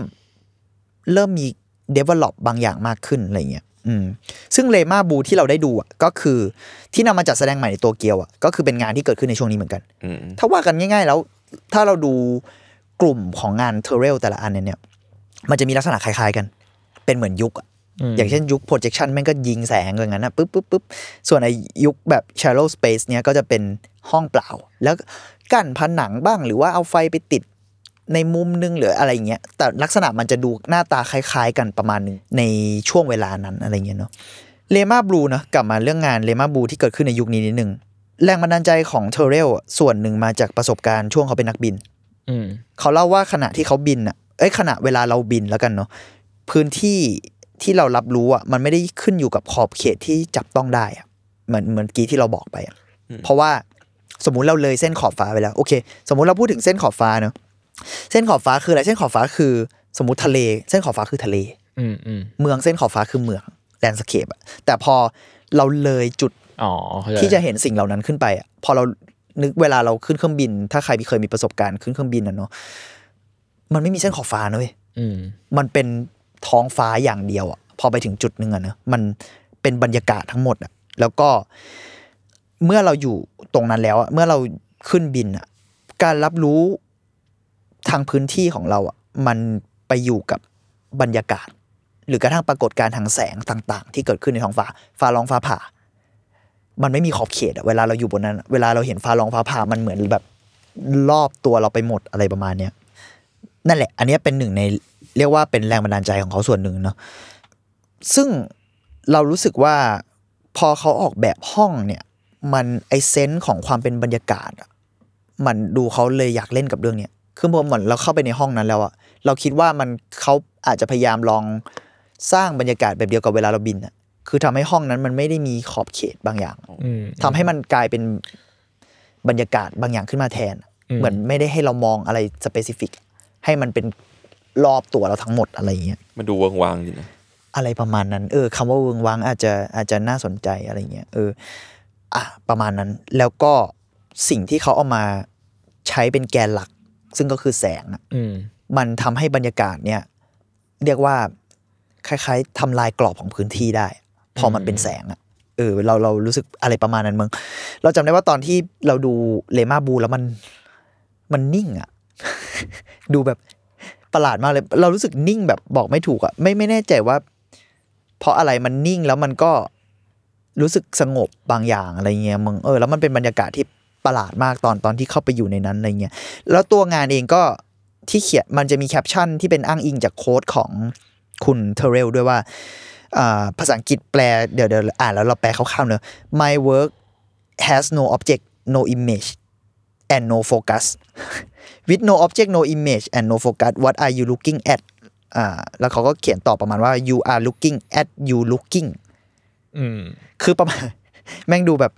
เริ่มมี develop บางอย่างมากขึ้นอะไรเงี้ย อืมซึ่งเลมาบูที่เราได้ดูอะก็คือที่นำมาจัดแสดงใหม่ในตัวเกียวอะก็คือเป็นงานที่เกิดขึ้นในช่วงนี้เหมือนกันอืมถ้าว่ากันง่าย ๆ แล้ว ถ้าเราดูกลุ่มของงานเทเรลแต่ละอันเนี่ยเนี่ยมันจะมีลักษณะคล้าย ๆ กัน เป็นเหมือนยุคอะมอย่างเช่นยุค projection แม่งก็ยิงแสงอย่างนั้นนะปุ๊บปุ๊บปุ๊บส่วนไอยุคแบบ shallow space เนี่ยก็จะเป็นห้องเปล่า แล้วกั้นผนังบ้างหรือว่าเอาไฟไปติด ในมุมนึงหรืออะไรเงี้ยแต่ลักษณะมันจะดูหน้าตาคล้ายๆ กันประมาณนึงในช่วงเวลานั้นอะไรเงี้ยเนาะเลมาบลูนะกลับมาเรื่องงานเลมาบลูที่เกิดขึ้นในยุคนี้นิดนึงแรงบันดาลใจของเทเรลส่วนหนึ่งมาจากประสบการณ์ช่วงเขาเป็นนักบินอืมเขาเล่าว่าขณะที่เขาบินอะเอ้ยขณะเวลาเราบินแล้วกันเนาะพื้นที่ที่เรารับรู้อะมันไม่ได้ขึ้นอยู่กับขอบเขตที่จับต้องได้อะเหมือนเหมือนกี้ที่เราบอกไปอะเพราะว่าสมมุติเราเลยเส้นขอบฟ้าไปแล้วโอเค สมมุติเราพูดถึงเส้นขอบฟ้าเนาะ เส้นขอบฟ้าคืออะไรเส้นขอบฟ้าคือ สมมติทะเล เส้นขอบฟ้าคือทะเลอืมอืมเมืองเส้นขอบฟ้าคือเมืองแลนด์สเคปอะแต่พอเราเลยจุดอ๋อเข้าใจที่จะเห็นสิ่งเหล่านั้นขึ้นไปอะพอเรานึกเวลาเราขึ้นเครื่องบิน ถ้าใครเคยมีประสบการณ์ขึ้นเครื่องบินนะเนาะมันไม่มีเส้นขอบฟ้านะเว้ยอืมมันเป็นท้องฟ้าอย่างเดียวอะพอไปถึงจุดหนึ่งอะเนอะมันเป็นบรรยากาศทั้งหมดอะแล้วก็เมื่อเราอยู่ตรงนั้นแล้วอะเมื่อเราขึ้นบินอะการรับรู้ ทางพื้นที่ของเราอะมันไปอยู่กับบรรยากาศ หรือกระทั่งปรากฏการณ์ทางแสงต่าง ๆ ที่เกิดขึ้นในท้องฟ้าฟ้าร้องฟ้าผ่า มันไม่มีขอบเขตอะเวลาเราอยู่บนนั้นเวลาเราเห็นฟ้าร้องฟ้าผ่ามันเหมือนแบบรอบตัวเราไปหมดอะไรประมาณเนี้ยนั่นแหละ อันนี้เป็นหนึ่งในเรียกว่าเป็นแรงบันดาลใจของเขาส่วนหนึ่งเนาะซึ่งเรารู้สึกว่าพอเขาออกแบบห้องเนี่ย มันไอเซนส์ของความเป็นบรรยากาศ มันดูเขาเลยอยากเล่นกับเรื่องเนี้ย คือพอเหมือนเราเข้าไปในห้องนั้นแล้วอะเราคิดว่ามันเขาอาจจะพยายามลองสร้างบรรยากาศแบบเดียวกับเวลาเราบินอะคือทำให้ห้องนั้นมันไม่ได้มีขอบเขตบางอย่างอืมทำให้มันกลายเป็นบรรยากาศบางอย่างขึ้นมาแทนอืมเหมือนไม่ได้ให้เรามองอะไรสเปซิฟิก ให้มันเป็นรอบตัวเราทั้งหมดอะไรอย่างเงี้ย มันดูเวิงวางดีนะ อะไรประมาณนั้น เออคำว่าเวิงวางอาจจะอาจจะน่าสนใจอะไรเงี้ย เออ อะประมาณนั้น แล้วก็สิ่งที่เขาเอามาใช้เป็นแกนหลัก ซึ่งก็คือแสงอะอืมมันทำให้บรรยากาศเนี่ย เรียกว่าคล้ายๆทำลายกรอบของพื้นที่ได้ พอมันเป็นแสงอะเออเราเรารู้สึกอะไรประมาณนั้นมึงเราจำได้ว่าตอนที่เราดูเลมาบูแล้วมันมันนิ่งอะดูแบบประหลาดมากเลย เรารู้สึกนิ่งแบบบอกไม่ถูกอะไม่ไม่แน่ใจว่า เพราะอะไรมันนิ่งแล้วมันก็รู้สึกสงบบางอย่างอะไรเงี้ยมึงเออแล้วมันเป็นบรรยากาศที่ ประหลาดมากตอนตอนที่เข้าไปอยู่ในนั้นอะไรเงี้ยแล้วตัวงานเองก็ที่เขียนมันจะมีแคปชั่นที่เป็นอ้างอิงจากโค้ดของคุณเทเรลด้วยว่าอ่าภาษาอังกฤษแปลเดี๋ยวเดี๋ยวอ่านแล้วเราแปลคร่าวๆเนอะ My work has no object no image and no focus with no object no image and no focus what are you looking at อ่าแล้วเขาก็เขียนต่อประมาณว่า you are looking at you looking อืมคือประมาณ แม่งดูแบบ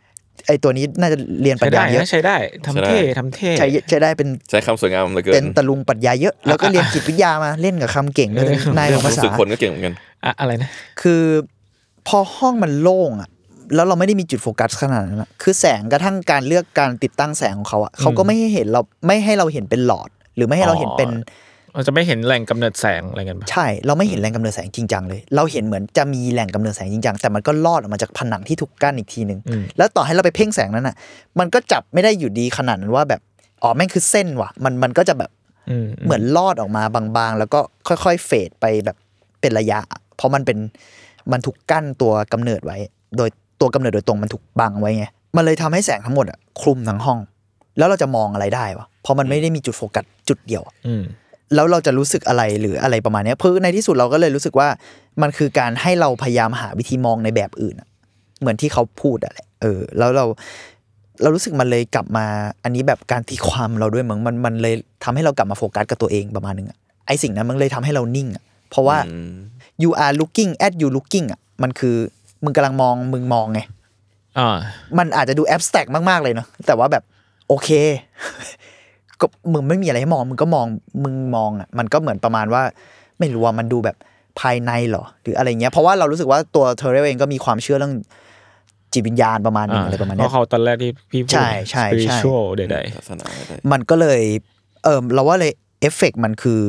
ไอตัวนี้น่าจะเรียนปรัใช้ชได้ญาเยอะนะใช้ได้ทำเท่ทำเท่ใช้ใช้ได้เป็นใช้คำสวยงามเหลือเกิเป็นนตะลุงปรัชญาเยอะ แล้วก็เรียนจิตวิทยามาเล่นกับคำเก่งด้วยนายของภารู้ษาสึกคนก็เก่งเหมือนกันอะอะไรนะคือพอห้องมันโล่งอะแล้วเราไม่ได้มีจุดโฟกัสขนาดนั้นอะคือแสงกระทั่งการเลือกการติดตั้งแสงของเขาอะเขาก็ไม่ให้เห็นเราไม่ให้เราเห็นเป็นหลอด หรือไม่ให้เราเห็นเป็น เราจะไม่เห็นแหล่งกำเนิดแสงอะไรกันปะใช่ เราไม่เห็นแรงกำเนิดแสงจริงจังเลย เราเห็นเหมือนจะมีแหล่งกำเนิดแสงจริงจังแต่มันก็ลอดออกมาจากผนังที่ถูกกั้นอีกทีหนึ่งอืมแล้วต่อให้เราไปเพ่งแสงนั้นอะ มันก็จับไม่ได้อยู่ดีขนาดนั้นว่าแบบอ๋อแม่งคือเส้นว่ะ มันมันก็จะแบบอืมเหมือนลอดออกมาบางๆ แล้วก็ค่อยๆเฟดไปแบบเป็นระยะ เพราะมันเป็นมันถูกกั้นตัวกำเนิดไว้ โดยตัวกำเนิดโดยตรงมันถูกบังไว้ไงมันเลยทำให้แสงทั้งหมดอะคลุมทั้งห้อง แล้วเราจะมองอะไรได้วะเพราะมันไม่ได้มีจุดโฟกัสจุดเดียวอะอืม แล้วเราจะรู้สึกอะไรหรืออะไรประมาณเนี้ยเพื่อในที่สุดเราก็เลยรู้สึกว่ามันคือการให้เราพยายามหาวิธีมองในแบบอื่นอะเหมือนที่เขาพูดอะแหละเออ แล้วเราเรารู้สึกมันเลยกลับมา อันนี้แบบการตีความเราด้วยมั้งมันมันเลยทำให้เรากลับมาโฟกัสกับตัวเองประมาณนึงอะไอสิ่งนั้นมันเลยทำให้เรานิ่งอะเพราะว่าอืม you are looking at you looking อะมันคือมึงกำลังมองมึงมองไงอ่ามันอาจจะดู abstract มากๆเลยเนาะแต่ว่าแบบโอเค ก็มึงไม่มีอะไรให้มองมึงก็มองมึงมองอะมันก็เหมือนประมาณว่า ไม่รู้ว่ามันดูแบบภายในเหรอหรืออะไรเงี้ยเพราะว่าเรารู้สึกว่าตัวเทอร์เรลเองก็มีความเชื่อเรื่องจิตวิญญาณประมาณหนึ่งอะไรประมาณเนี้ยราะเขาตอนแรกที่พี่พูดใช่ใช่ใช่ spiritual ใดศาสนาได้มันก็เลยเออเราว่าเลยเอฟเฟกมันคือ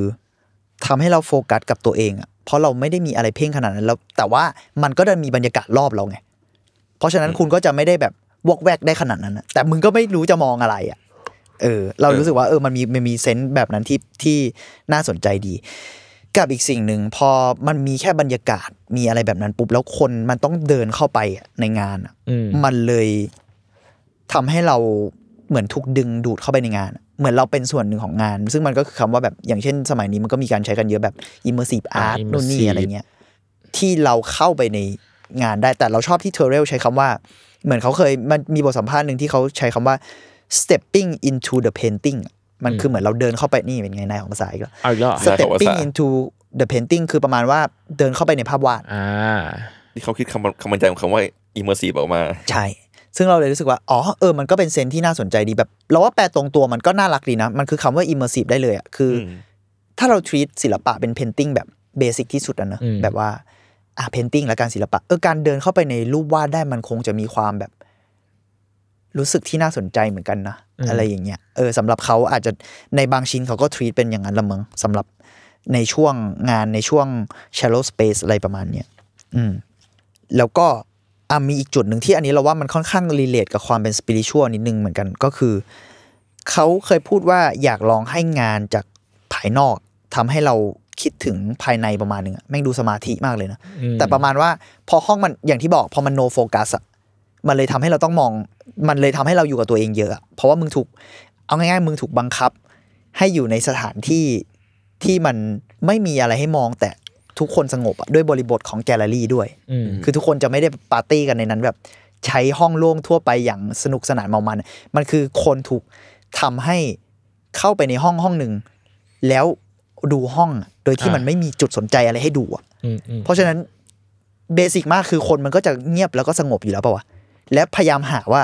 ทำให้เราโฟกัสกับตัวเองอะเพราะเราไม่ได้มีอะไรเพ่งขนาดนั้นแล้ว แต่ว่ามันก็จะมีบรรยากาศรอบเราไง เพราะฉะนั้นคุณก็จะไม่ได้แบบวอกแวกได้ขนาดนั้นอะแต่มึงก็ไม่รู้จะมองอะไรอะ เออ เรารู้สึกว่าเออมันมีมันมี sense แบบนั้นที่ที่น่าสนใจดี กับอีกสิ่งหนึ่งพอมันมีแค่บรรยากาศมีอะไรแบบนั้นปุ๊บแล้วคนมันต้องเดินเข้าไปอะในงานอะๆอืมมันเลยทำให้เราเหมือนถูกดึงดูดเข้าไปในงานอะเหมือนเราเป็นส่วนหนึ่งของงาน ซึ่งมันก็คือคำว่าแบบอย่างเช่น สมัยนี้มันก็มีการใช้กันเยอะแบบ immersive อ่า art immersive นู่นนี่อะไรเงี้ยที่เราเข้าไปในงานได้แต่เราชอบที่เทเรลใช้คำว่า เหมือนเขาเคยมันมีบทสัมภาษณ์หนึ่งที่เขาใช้คำว่า stepping into the painting อะมันคือเหมือนเราเดินเข้าไปนี่เป็นไงนายของภาษาอีกแล้ว เอาอีกแล้วเหรอใช่ stepping into the painting คือประมาณว่าเดินเข้าไปในภาพวาดอ่าที่เขาคิดคำคำบรรยายของคำว่า immersive ออกมา ใช่ ซึ่งเราเลยรู้สึกว่า อ๋อ เออ มันก็เป็นเซนส์ที่น่าสนใจดีแบบ เราว่าแปลตรงตัวมันก็น่ารักดีนะ มันคือคำว่า immersive ได้เลยอะคืออมถ้าเรา treat ศิลปะเป็น painting แบบเบสิกที่สุดอะเนอะอืมแบบว่าอะ painting และการศิลปะ เออ การเดินเข้าไปในรูปวาดได้มันคงจะมีความแบบ รู้สึกที่น่าสนใจเหมือนกันนะ อะไรอย่างเงี้ยเออสำหรับเขาอาจจะในบางชิ้นเขาก็ treat เป็นอย่างนั้นละมึงสำหรับในช่วงงานในช่วง shallow space อะไรประมาณเนี้ยอืมแล้วก็อะมีอีกจุดหนึ่งที่อันนี้เราว่ามันค่อนข้างรีเลทกับความเป็นสปิริชวลนิดนึงเหมือนกันก็คือ เขาเคยพูดว่าอยากลองให้งานจากภายนอกทำให้เราคิดถึงภายในประมาณหนึ่งอะแม่งดูสมาธิมากเลยนะอืมแต่ประมาณว่าพอห้องมันอย่างที่บอกพอมันโนโฟกัสอะ มันเลยทำให้เราต้องมอง มันเลยทำให้เราอยู่กับตัวเองเยอะอะ เพราะว่ามึงถูก เอาง่ายๆ มึงถูกบังคับ ให้อยู่ในสถานที่ที่มันไม่มีอะไรให้มองแต่ทุกคนสงบอะด้วยบริบทของแกลเลอรี่ด้วยอืมคือทุกคนจะไม่ได้ปาร์ตี้กันในนั้นแบบ ใช้ห้องโล่งทั่วไปอย่างสนุกสนานเมามัน มันคือคนถูกทำให้เข้าไปในห้องห้องหนึ่งแล้วดูห้องอะโดยที่อ่ามัมันไม่มีจุดสนใจอะไรให้ดูอะอืมอืมเพราะฉะนั้นเบสิกมากคือคนมันก็จะเงียบแล้วก็สงบอยู่แล้วป่าวะ และพยายามหาว่า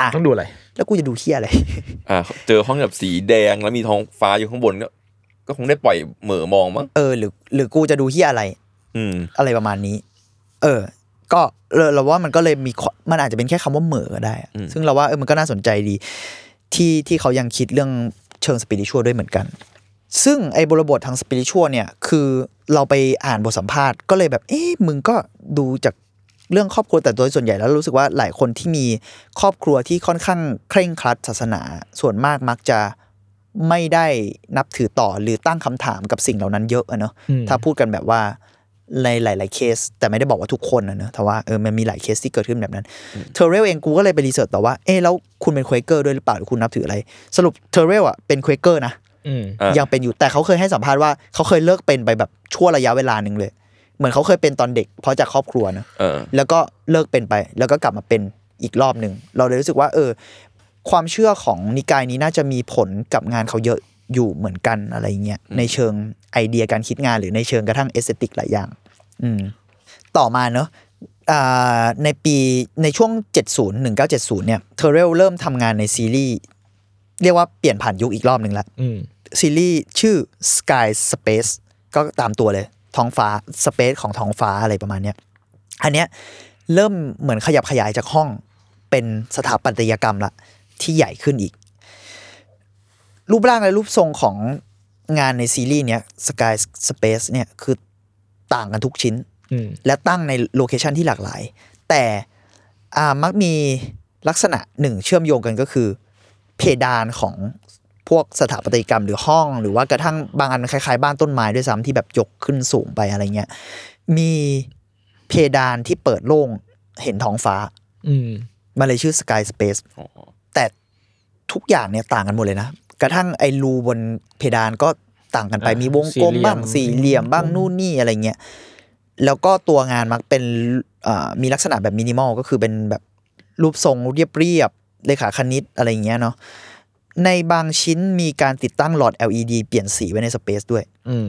อะต้องดูอะไร แล้วกูจะดูเที่ยอะไรอ่าเจอห้องแบบสีแดงแล้วมีท้องฟ้าอยู่ข้างบนก็ก็คงได้ปล่อยเหม่อมองมั้งเออหรือ หรือกูจะดูเที่ยอะไร อืม อะไรประมาณนี้ เออ ก็เราเราว่ามันก็เลยมีข้อมันอาจจะเป็นแค่คำว่าเหม่อก็ได้อะอืมซึ่งเราว่าเออมันก็น่าสนใจดี ที่ที่เขายังคิดเรื่องเชิงสปิริชวลด้วยเหมือนกัน ซึ่งไอ้บริบททางสปิริชวลเนี่ย คือเราไปอ่านบทสัมภาษณ์ก็เลยแบบ เอ๊ะมึงก็ดูจาก เรื่องครอบครัวแต่โดยส่วนใหญ่แล้วรู้สึกว่าหลายคนที่มีครอบครัวที่ค่อนข้างเคร่งครัดศาสนา ส่วนมากมักจะไม่ได้นับถือต่อหรือตั้งคำถามกับสิ่งเหล่านั้นเยอะอะเนอะอืมถ้าพูดกันแบบว่าในหลาย ๆ เคส แต่ไม่ได้บอกว่าทุกคนนะเนอะแต่ว่าเออมันมีหลายเคสที่เกิดขึ้นแบบนั้นเทเรลเองกูก็เลยไป research ต่อว่าเออแล้วคุณเป็น Quaker ด้วยหรือเปล่าหรือคุณนับถืออะไร สรุปเทเรลอะเป็น Quaker นะอืมอะยังเป็นอยู่แต่เขาเคยให้สัมภาษณ์ว่าเขาเคยเลิกเป็นไปแบบชั่วระยะเวลาหนึ่งเลย เหมือนเขาเคยเป็นตอนเด็ก เพราะจากครอบครัวนะเออแล้วก็เลิกเป็นไป แล้วก็กลับมาเป็นอีกรอบหนึ่งเราเลยรู้สึกว่า เออ ความเชื่อของนิกายนี้น่าจะมีผลกับงานเขาเยอะอยู่เหมือนกันอะไรเงี้ยในเชิงไอเดียการคิดงานหรือในเชิงกระทั่ง aesthetic หลายอย่าง อืม ต่อมาเนอะอ่าในปีในช่วง 70 1970 เนี่ยเทเรลเริ่มทำงานในซีรีส์เรียกว่าเปลี่ยนผ่านยุคอีกรอบหนึ่งละอืมซีรีส์ชื่อ Sky Space ก็ตามตัวเลย ท้องฟ้า Space ของท้องฟ้าอะไรประมาณเนี้ยอันเนี้ยเริ่มเหมือนขยับขยายจากห้องเป็นสถาปัตยกรรมละที่ใหญ่ขึ้นอีก รูปร่างและรูปทรงของงานในซีรีส์เนี้ย Sky Space เนี่ยคือต่างกันทุกชิ้นอืมและตั้งในโลเคชันที่หลากหลาย แต่อ่ามักมีลักษณะหนึ่งเชื่อมโยงกันก็คือ เพดานของ พวกสถาปัตยกรรมหรือห้อง หรือว่ากระทั่งบางอันคล้ายๆ บ้านต้นไม้ด้วยซ้ำที่แบบยกขึ้นสูงไปอะไรเงี้ยมีเพดานที่เปิดโล่งเห็นท้องฟ้า อืมมันเลยชื่อ Sky Space อ๋อแต่ทุกอย่างเนี่ยต่างกันหมดเลยนะ กระทั่งไอ้รูบนเพดานก็ต่างกันไปอ่ามีมีวงกลมบ้างสี่สี่เหเหลี่ลี่ยยมมบ้างนู่นนี่อะไรเงี้ยแล้วก็ตัวงานมักเป็นอ่ามีลักษณะแบบมินิมอลก็คือเป็นแบบรูปทรงเรียบๆเลขาคณิตอะไรเงี้ยเนาะ ในบางชิ้นมีการติดตั้งหลอด LED เปลี่ยนสีไว้ในสเปซด้วย อืม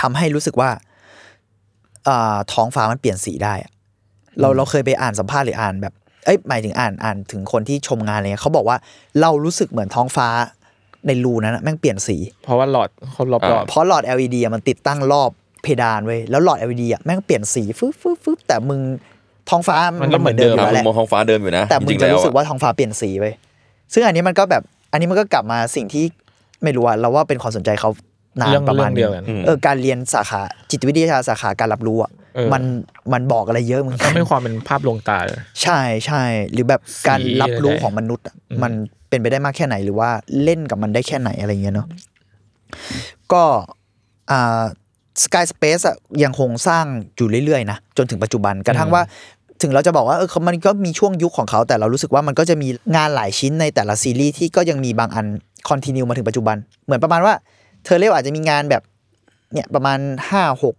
ทำให้รู้สึกว่าอ่าท้องฟ้ามันเปลี่ยนสีได้อะเราเราเคยไปอ่านสัมภาษณ์หรืออ่านแบบ เอ้ยหมายถึงอ่านอ่านถึงคนที่ชมงานอะไรเงี้ยเขาบอกว่าเรารู้สึกเหมือนท้องฟ้าในรูนั้นนะแม่งเปลี่ยนสี เพราะว่าหลอดเขารอบรอบเพราะหลอด LED อะมันติดตั้งรอบเพดานไว้ยแล้วหลอด LED อะแม่งเปลี่ยนสีฟึบฟึบฟึบแต่มึงท้องฟ้ามันอยู่อะแล้วมึแหงละมองท้องฟ้าเดิมอยู่นะแต่มึจงริงๆจะแล้วรู้สึกอะว่าท้องฟ้าเปลี่ยนสีไป ซึ่งอันนี้มันก็แบบอันนี้มันก็กลับมาสิ่งที่ไม่รู้ว่าเราว่าเป็นความสนใจเขานานเรื่องประมาณเรื่องเดียวนึกันงเออการเรียนสาขาจิตวิทยาสาขาการรับรู้อะเออ มันมันบอกอะไรเยอะมึงก็ไม่ความเป็นภาพลวงตาเลย ใช่ใช่หรือแบบการรับรู้ใดๆของมนุษย์อะอืมมันเป็นไปได้มากแค่ไหนหรือว่าเล่นกับมันได้แค่ไหนอะไรเงี้ยเนาะก็อ่าสกายสเปซอะยังคงสร้างอยู่เรื่อยๆนะจนถึงปัจจุบันกระทั่งว่า ถึงเราจะบอกว่าเออเขามันก็มีช่วงยุคของเขาแต่เรารู้สึกว่ามันก็จะมีงานหลายชิ้นในแต่ละซีรีส์ที่ก็ยังมีบางอันคอนติเนียมาถึงปัจจุบัน เหมือนประมาณว่าเธอเรียกอาจจะมีงานแบบเนี่ยประมาณห้าหก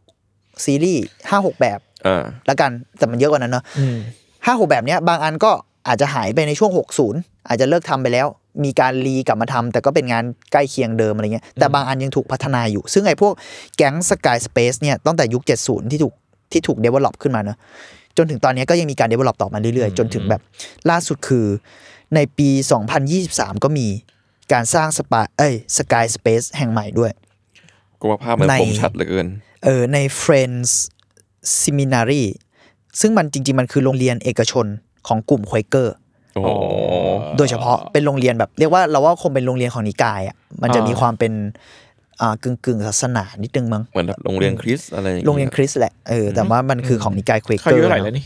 ซีรีส์ห้าหกแบบอ่าละกันแต่มันเยอะกว่านั้นเนาะอืมห้าหกแบบเนี้ยบางอันก็อาจจะหายไปในช่วง 60 อาจจะเลิกทำไปแล้ว มีการรีกลับมาทำแต่ก็เป็นงานใกล้เคียงเดิมอะไรเงี้ยแต่บางอันยังถูกพัฒนาอยู่ ซึ่งไอ้พวกแก๊งสกายสเปซเนี่ยตั้งแต่ยุค 70 ที่ถูกที่ถูก develop ขึ้นมาเนอะ จนถึงตอนเนี้ยก็ยังมีการ develop ต่อมาเรื่อยๆ จนถึงแบบล่าสุดคือในปี 2023 ก็มีการสร้างสปาเอ้ยสกายสเปซแห่งใหม่ด้วย ก็ว่าภาพมันในคมชัดเหลือเกิน เออใน Friends Seminary ซึ่งมันจริง ๆ มันคือโรงเรียนเอกชนของกลุ่มควเกอร์โอ้โหโดยเฉพาะเป็นโรงเรียนแบบเรียกว่าเราว่าคงเป็นโรงเรียนของนิกายอะมันจะมีความเป็นอ่า กึ่งกึ่งๆศาสนานิดนึงมั้งเหมือนแบบโรงเรียนคริสต์อะไรอย่างโรงเรียนคริสต์แหละเออแต่ว่ามันคือของนิกายควเขาเกออายุร์เท่าไหร่แล้วนี่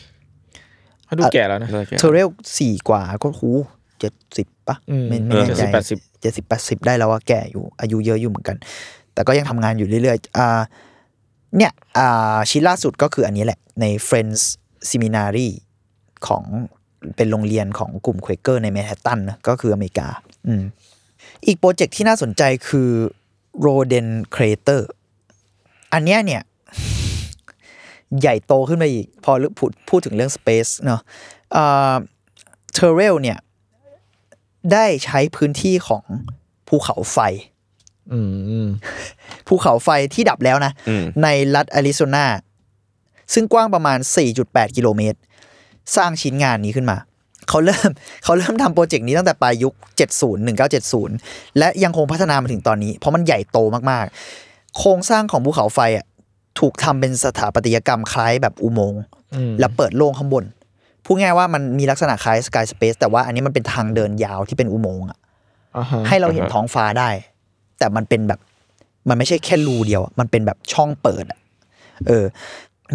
เขาดูแก่แล้วนะน่าจะเทเรลสี่กว่าก็หูเจ็ดสิบปะอืมไม่ไม่เออแน่ใจ70เจ็ดสิบแปดสิบได้แล้วว่าแก่อยู่อายุเยอะอยู่เหมือนกัน แต่ก็ยังทำงานอยู่เรื่อยๆอ่าเนี่ยอ่าชิ้นล่าสุดก็คืออันนี้แหละ ใน Friends Seminary ของเป็นโรงเรียนของกลุ่ม Quaker ในแมนฮัตตันนะก็คืออเมริกา อืมอีก project ที่น่าสนใจคือ Roden Crater อันเนี้ยเนี่ยใหญ่โตขึ้นไปอีก พอพูดพูดถึงเรื่อง Space เนาะเทเรลเนี่ย ได้ใช้พื้นที่ของภูเขาไฟอืมอืมภูเขาไฟที่ดับแล้วนะอืมในรัฐอาริโซนา ซึ่งกว้างประมาณ 4.8 กิโลเมตร สร้างชิ้นงานนี้ขึ้นมา เขาเริ่มเขาเริ่มทำโปรเจกต์นี้ตั้งแต่ปลายยุค 70 1970 และยังคงพัฒนามาถึงตอนนี้ เพราะมันใหญ่โตมากๆ โครงสร้างของภูเขาไฟอะถูกทำเป็นสถาปัตยกรรมคล้ายแบบอุโมงค์อืมแล้วเปิดโล่งข้างบนพูดง่ายว่ามันมีลักษณะคล้ายสกายสเปซแต่ว่าอันนี้มันเป็นทางเดินยาวที่เป็นอุโมงค์อะอ่าฮะให้เราเห็นท้องฟ้าได้ แต่มันเป็นแบบมันไม่ใช่แค่รูเดียวอะมันเป็นแบบช่องเปิดอะเออ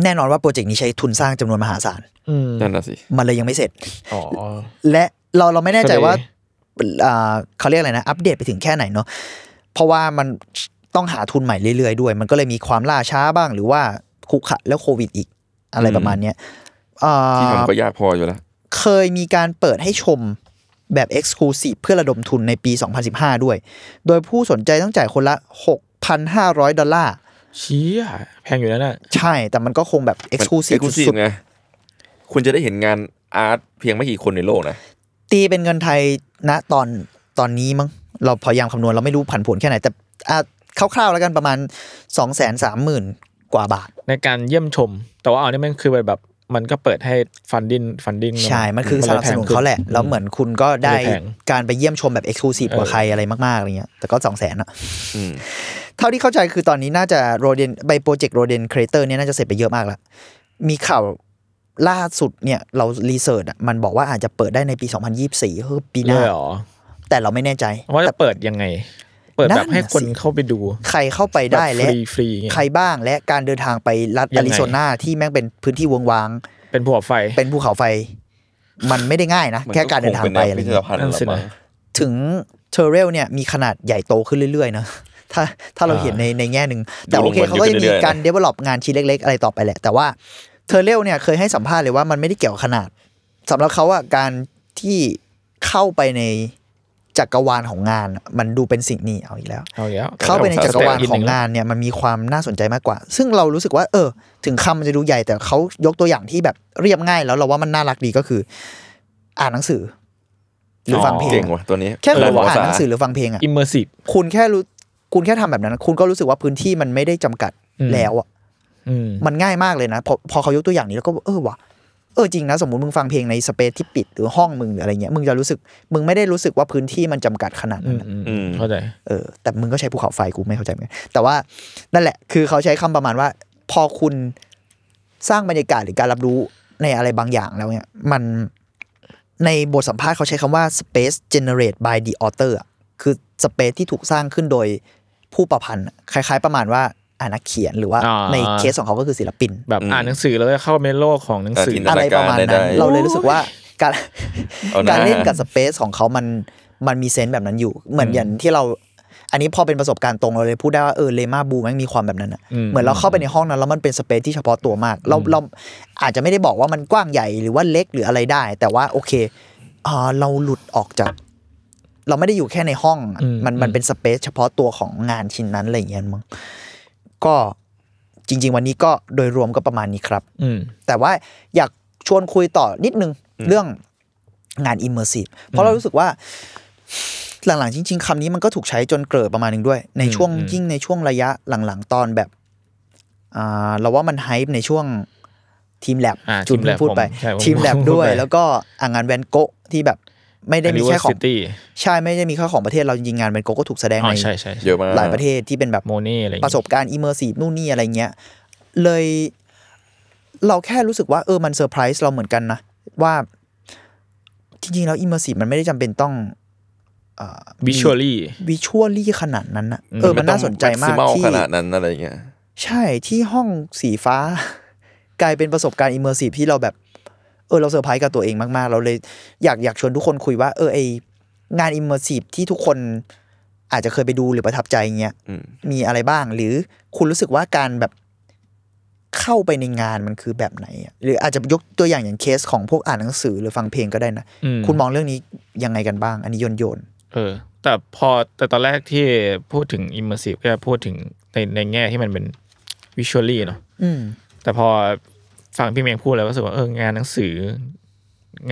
แน่นอนว่าโปรเจกต์นี้ใช้ทุนสร้างจำนวนมหาศาล อืมนั่นน่ะสิมันเลยยังไม่เสร็จอ๋อและเราเราไม่แน่ใจว่าก็เลยอ่าเขาเรียกอะไรนะ อัปเดตไปถึงแค่ไหนเนาะเพราะว่ามันต้องหาทุนใหม่เรื่อยๆด้วย มันก็เลยมีความล่าช้าบ้าง หรือว่าคุกขะแล้วโควิดอีกอะไรประมาณเนี้ยอ่าที่ทำก็ยากพออยู่แล้ว เคยมีการเปิดให้ชมแบบ Exclusive เพื่อระดมทุนในปี 2015 ด้วย โดยผู้สนใจต้องจ่ายคนละ 6,500 ดอลลาร์เชี่ยแพงอยู่แล้วน่ะใช่แต่มันก็คงแบบ Exclusive เอ็กซ์คลูซีฟสุดไง คุณจะได้เห็นงานอาร์ตเพียงไม่กี่คนในโลกนะๆตีเป็นเงินไทยณตอนตอนนี้มั้งเราพยายามคำนวณเราไม่รู้ผันผวนแค่ไหน แต่อะคร่าวๆแล้วกันประมาณ2 3 0 0 0 0กว่าบาท ในการเยี่ยมชม แต่ว่าอันนี้มันคือแบบมันก็เปิดให้ฟันดินฟันดิงใช่ มันคือสนับสนุนเขาแหละ แล้วเหมือนคุณก็ได้การไปเยี่ยมชมแบบ Exclusive กว่าใครอะไรมากๆอะไรเงี้ย แต่ก็2 0 0 0 0นอะอืมเท่าที่เข้าใจคือตอนนี้น่าจะโรเดนใบโปรเจกต์โรเดนครีเตอร์เนี่ยน่าจะเสร็จไปเยอะมากแล้ว มีข่าว ล่าสุดเนี่ยเรารีเสิร์ชอะมันบอกว่าอาจจะเปิดได้ในปี 2024คือปีหเลน้ายเหรอแต่เราไม่แน่ใจว่าแต่จะเปิดยังไง เปิดแบบให้คนนั่นน่ะสิเข้าไปดู ใครเข้าไปได้แบบและฟรีฟรีๆไงใครบ้างและการเดินทางไปรัฐยัอางไงริโซนาที่แม่งเป็นพื้นที่วงวาง เป็นผัวไฟ เป็นภูเขาไฟ มันไม่ได้ง่ายนะมันแค่การเดินทางไปคอะไรเป็นแนวพิพิธเงี้ยภัณฑ์นั่นสิละมั้นะงถึงเทอร์เรลเนี่ยมีขนาดใหญ่โตขึ้นเรื่อยๆนะถ้าถ้าเราอ่าเห็นในในแง่หนึ่งแต่ดูลโองเคมันเขาก็เยอะจะขึ้นมีเรื่อยๆการนะ develop งานชิ้นเล็ก ๆ อะไรต่อไปแหละ แต่ว่า เทอร์เรลเนี่ยเคยให้สัมภาษณ์เลยว่ามันไม่ได้เกี่ยวกับขนาดสำหรับเขาอะการที่เข้าไปในจักรวาลของงานอะมันดูเป็นสิ่งนี้เอาอีกแล้วเอาอีกแล้วเข้าไปในจักรวาลอีกขหองนึ่งานเนี่ยมันมีความน่าสนใจมากกว่า ซึ่งเรารู้สึกว่า เออ ถึงคำมันจะดูใหญ่แต่เขายกตัวอย่างที่แบบเรียบง่ายแล้วเราว่ามันน่ารักดีก็คือ อ่านหนังสือ หรือฟังเพลเก่งงว่ะตัวนี้แค่คุณภาอ่านษาหนังสือหรือฟังเพลงอะ immersive คุณแค่รู้คุณแค่ทำแบบนั้น คุณก็รู้สึกว่าพื้นที่มันไม่ได้จำกัดอืมแล้วอะอื มมันง่ายมากเลยนะ พอพอเขายกตัวอย่างนี้แล้วก็เออว่ะเออจริงนะ สมมติมึงฟังเพลงในสเปซที่ปิดหรือห้องมึงหรืออะไรเงี้ยมึงจะรู้สึกมึงไม่ได้รู้สึกว่าพื้นที่มันจำกัดขนาดอืนั้นมอะอืมอืมเข้าใจเออแต่มึงก็ใช้ภูเขาไฟกูไม่เข้าใจเหมือนกันแต่ว่านั่นแหละคือเขาใช้คำประมาณว่า พอคุณสร้างบรรยากาศหรือการรับรู้ในอะไรบางอย่างแล้วเนี่ย มันในบทสัมภาษณ์เขาใช้คำว่า space generate by the author อะคือ space ที่ถูกสร้างขึ้นโดยผู้ประพันธ์อะคล้าย ๆ ประมาณว่า อ่านักเขียนหรือว่าอ่า ในเคสของเขาก็คือศิลปิน แบบอืมอ่านหนังสือแล้วก็เข้าไปในโลกของหนังสือเออจินตอะไรประมาณนั้นได้เราเลยรู้สึกว่าการเอาหน้า การเล่นกับสเปซของเขามันมันมีเซนส์แบบนั้นอยู่ เหมือนอย่างที่เรา อันนี้พอเป็นประสบการณ์ตรงเราเลยพูดได้ว่าเออเลมาบูแม่งมีความแบบนั้นอะอืม เหมือนเราเข้าไปในห้องนั้นแล้วมันเป็นสเปซที่เฉพาะตัวมาก เราเราอาจจะไม่ได้บอกว่ามันกว้างใหญ่หรือว่าเล็กหรืออะไรได้ แต่ว่าโอเคอ่าเราหลุดออกจาก เราไม่ได้อยู่แค่ในห้องอะอืมมันมันอืมเป็นสเปซเฉพาะตัวของงานชิ้นนั้นอะไรอย่างเงี้ยมั้ง ก็จริง ๆ วันนี้ก็โดยรวมก็ประมาณนี้ครับ อืมแต่ว่าอยากชวนคุยต่อนิดนึงเรื่องงาน immersive เพราะเรารู้สึกว่าหลังๆ จริง ๆคำนี้มันก็ถูกใช้จนเกิดประมาณหนึ่งด้วย ในช่วงอืมยิ่งในช่วงระยะหลังๆ ตอนแบบอ่าเราว่ามันไฮป์ในช่วงทีมแลบอ่าจุน Team Lab พูดไปผมใช่ผมทีมแลบพูดด้วยไปแล้วก็อ่างานแวนโกะที่แบบ ไม่ได้มีแค่ของ University ใช่ไม่ได้มีแค่ของประเทศเราจริงๆงานแวนโกะก็ถูกแสดงอ๋อในใช่ใช่เยอะมากหลายประเทศที่เป็นแบบโมเน่อะไรอย่างประงี้สบการณ์ immersive นู่นนี่อะไรเงี้ยเลย เราแค่รู้สึกว่าเออมันเซอร์ไพรส์เราเหมือนกันนะ ว่าจริงๆแล้ว immersive มันไม่ได้จำเป็นต้อง visually visually ขนาดนั้นนะอืมเออมันน่าสนใจมากไต้องที่ maximal ขนาดนั้นอะไรเงี้ยใช่ที่ห้องสีฟ้ากลายเป็นประสบการณ์ immersive ที่เราแบบ เออเราเซอร์ไพรส์กับตัวเองมากๆ เราเลยอยากอยากชวนทุกคนคุยว่า เออไองาน immersive ที่ทุกคนอาจจะเคยไปดูหรือประทับใจเงี้ยอืมมีอะไรบ้าง หรือคุณรู้สึกว่าการแบบเข้าไปในงานมันคือแบบไหนอะหรืออาจจะยกตัวอย่างอย่างเคสของพวกอ่านหนังสือหรือฟังเพลงก็ได้นะอืมคุณมองเรื่องนี้ยังไงกันบ้าง อันนี้โยนโยนเออ แต่พอแต่ตอนแรกที่พูดถึง immersive ก็จะพูดถึงในในแง่ที่มันเป็น visually เนาะอืมแต่พอ ฟังพี่เมงพูดแล้วก็รู้สึกว่าเอองานหนังสือ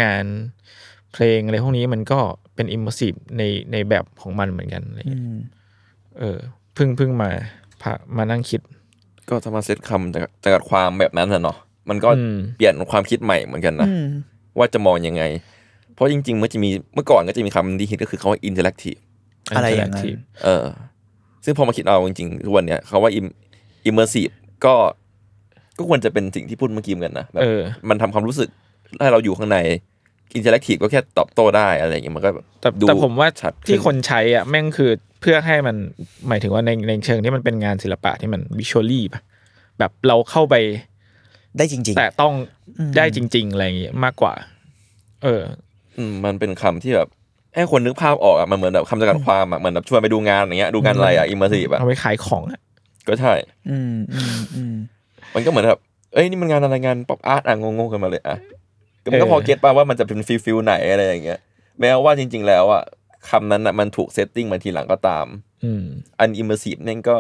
งานเพลงอะไรพวกนี้มันก็เป็น immersive ในในแบบของมันเหมือนกันอะไรอืเงี้ยมเออเพิ่งเพิ่งมาพามานั่งคิด ก็ถ้ามาเซตคำจากจากดความแบบนั้นนะเนาะมันก็อืมเปลี่ยนความคิดใหม่เหมือนกันนะอืมว่าจะมองยังไง เพราะจริงๆเมื่อจะมีเมื่อก่อนก็จะมีคำที่ฮิตก็คือคำว่า interactive อะไรอย่างนั้น interactive เออ ซึ่งพอมาคิดเอาจริงๆทุกวันเนี้ยคำว่า im- immersive ก็ ก็ควรจะเป็นสิ่งที่พูดเมื่อกี้เหมือนกันนะแบบเออมันทำความรู้สึกให้เราอยู่ข้างใน interactive ก็แค่ตอบโต้ได้อะไรอย่างเงี้ยมันก็แบบแต่ดูแต่ผมว่าชัดที่ขึ้คนใช้อะแม่งคือเพื่อให้มันหมายถึงว่าในในเชิงที่มันเป็นงานศิลปะที่มันวิชวลลี่ปะแบบเราเข้าไปได้จริงแต่ต้องอืมได้จริง ๆ อะไรอย่างเงี้ยมากกว่า เอออืมมันเป็นคำที่แบบให้คนนึกภาพออกอะมันเหมือนแบบคำจำกัดความอะเหมือนแบบชวนไปดูงานอย่างเงี้ยดูงานอะไรอะ immersive อะเอาไปขายของอะก็ใช่ๆอืมอืมอืม มันก็เหมือนแบบเอ้ยนี่มันงานอะไรงาน pop art อะงงๆกันมาเลยอะก็มันก็พอ get ป่ะว่ามันจะเป็น feel feel ไหนอะไรอย่างเงี้ย แม้ว่าจริง ๆ แล้วอะคำนั้นอะมันถูก setting มาทีหลังก็ตามอืมอัน immersive นั่นก็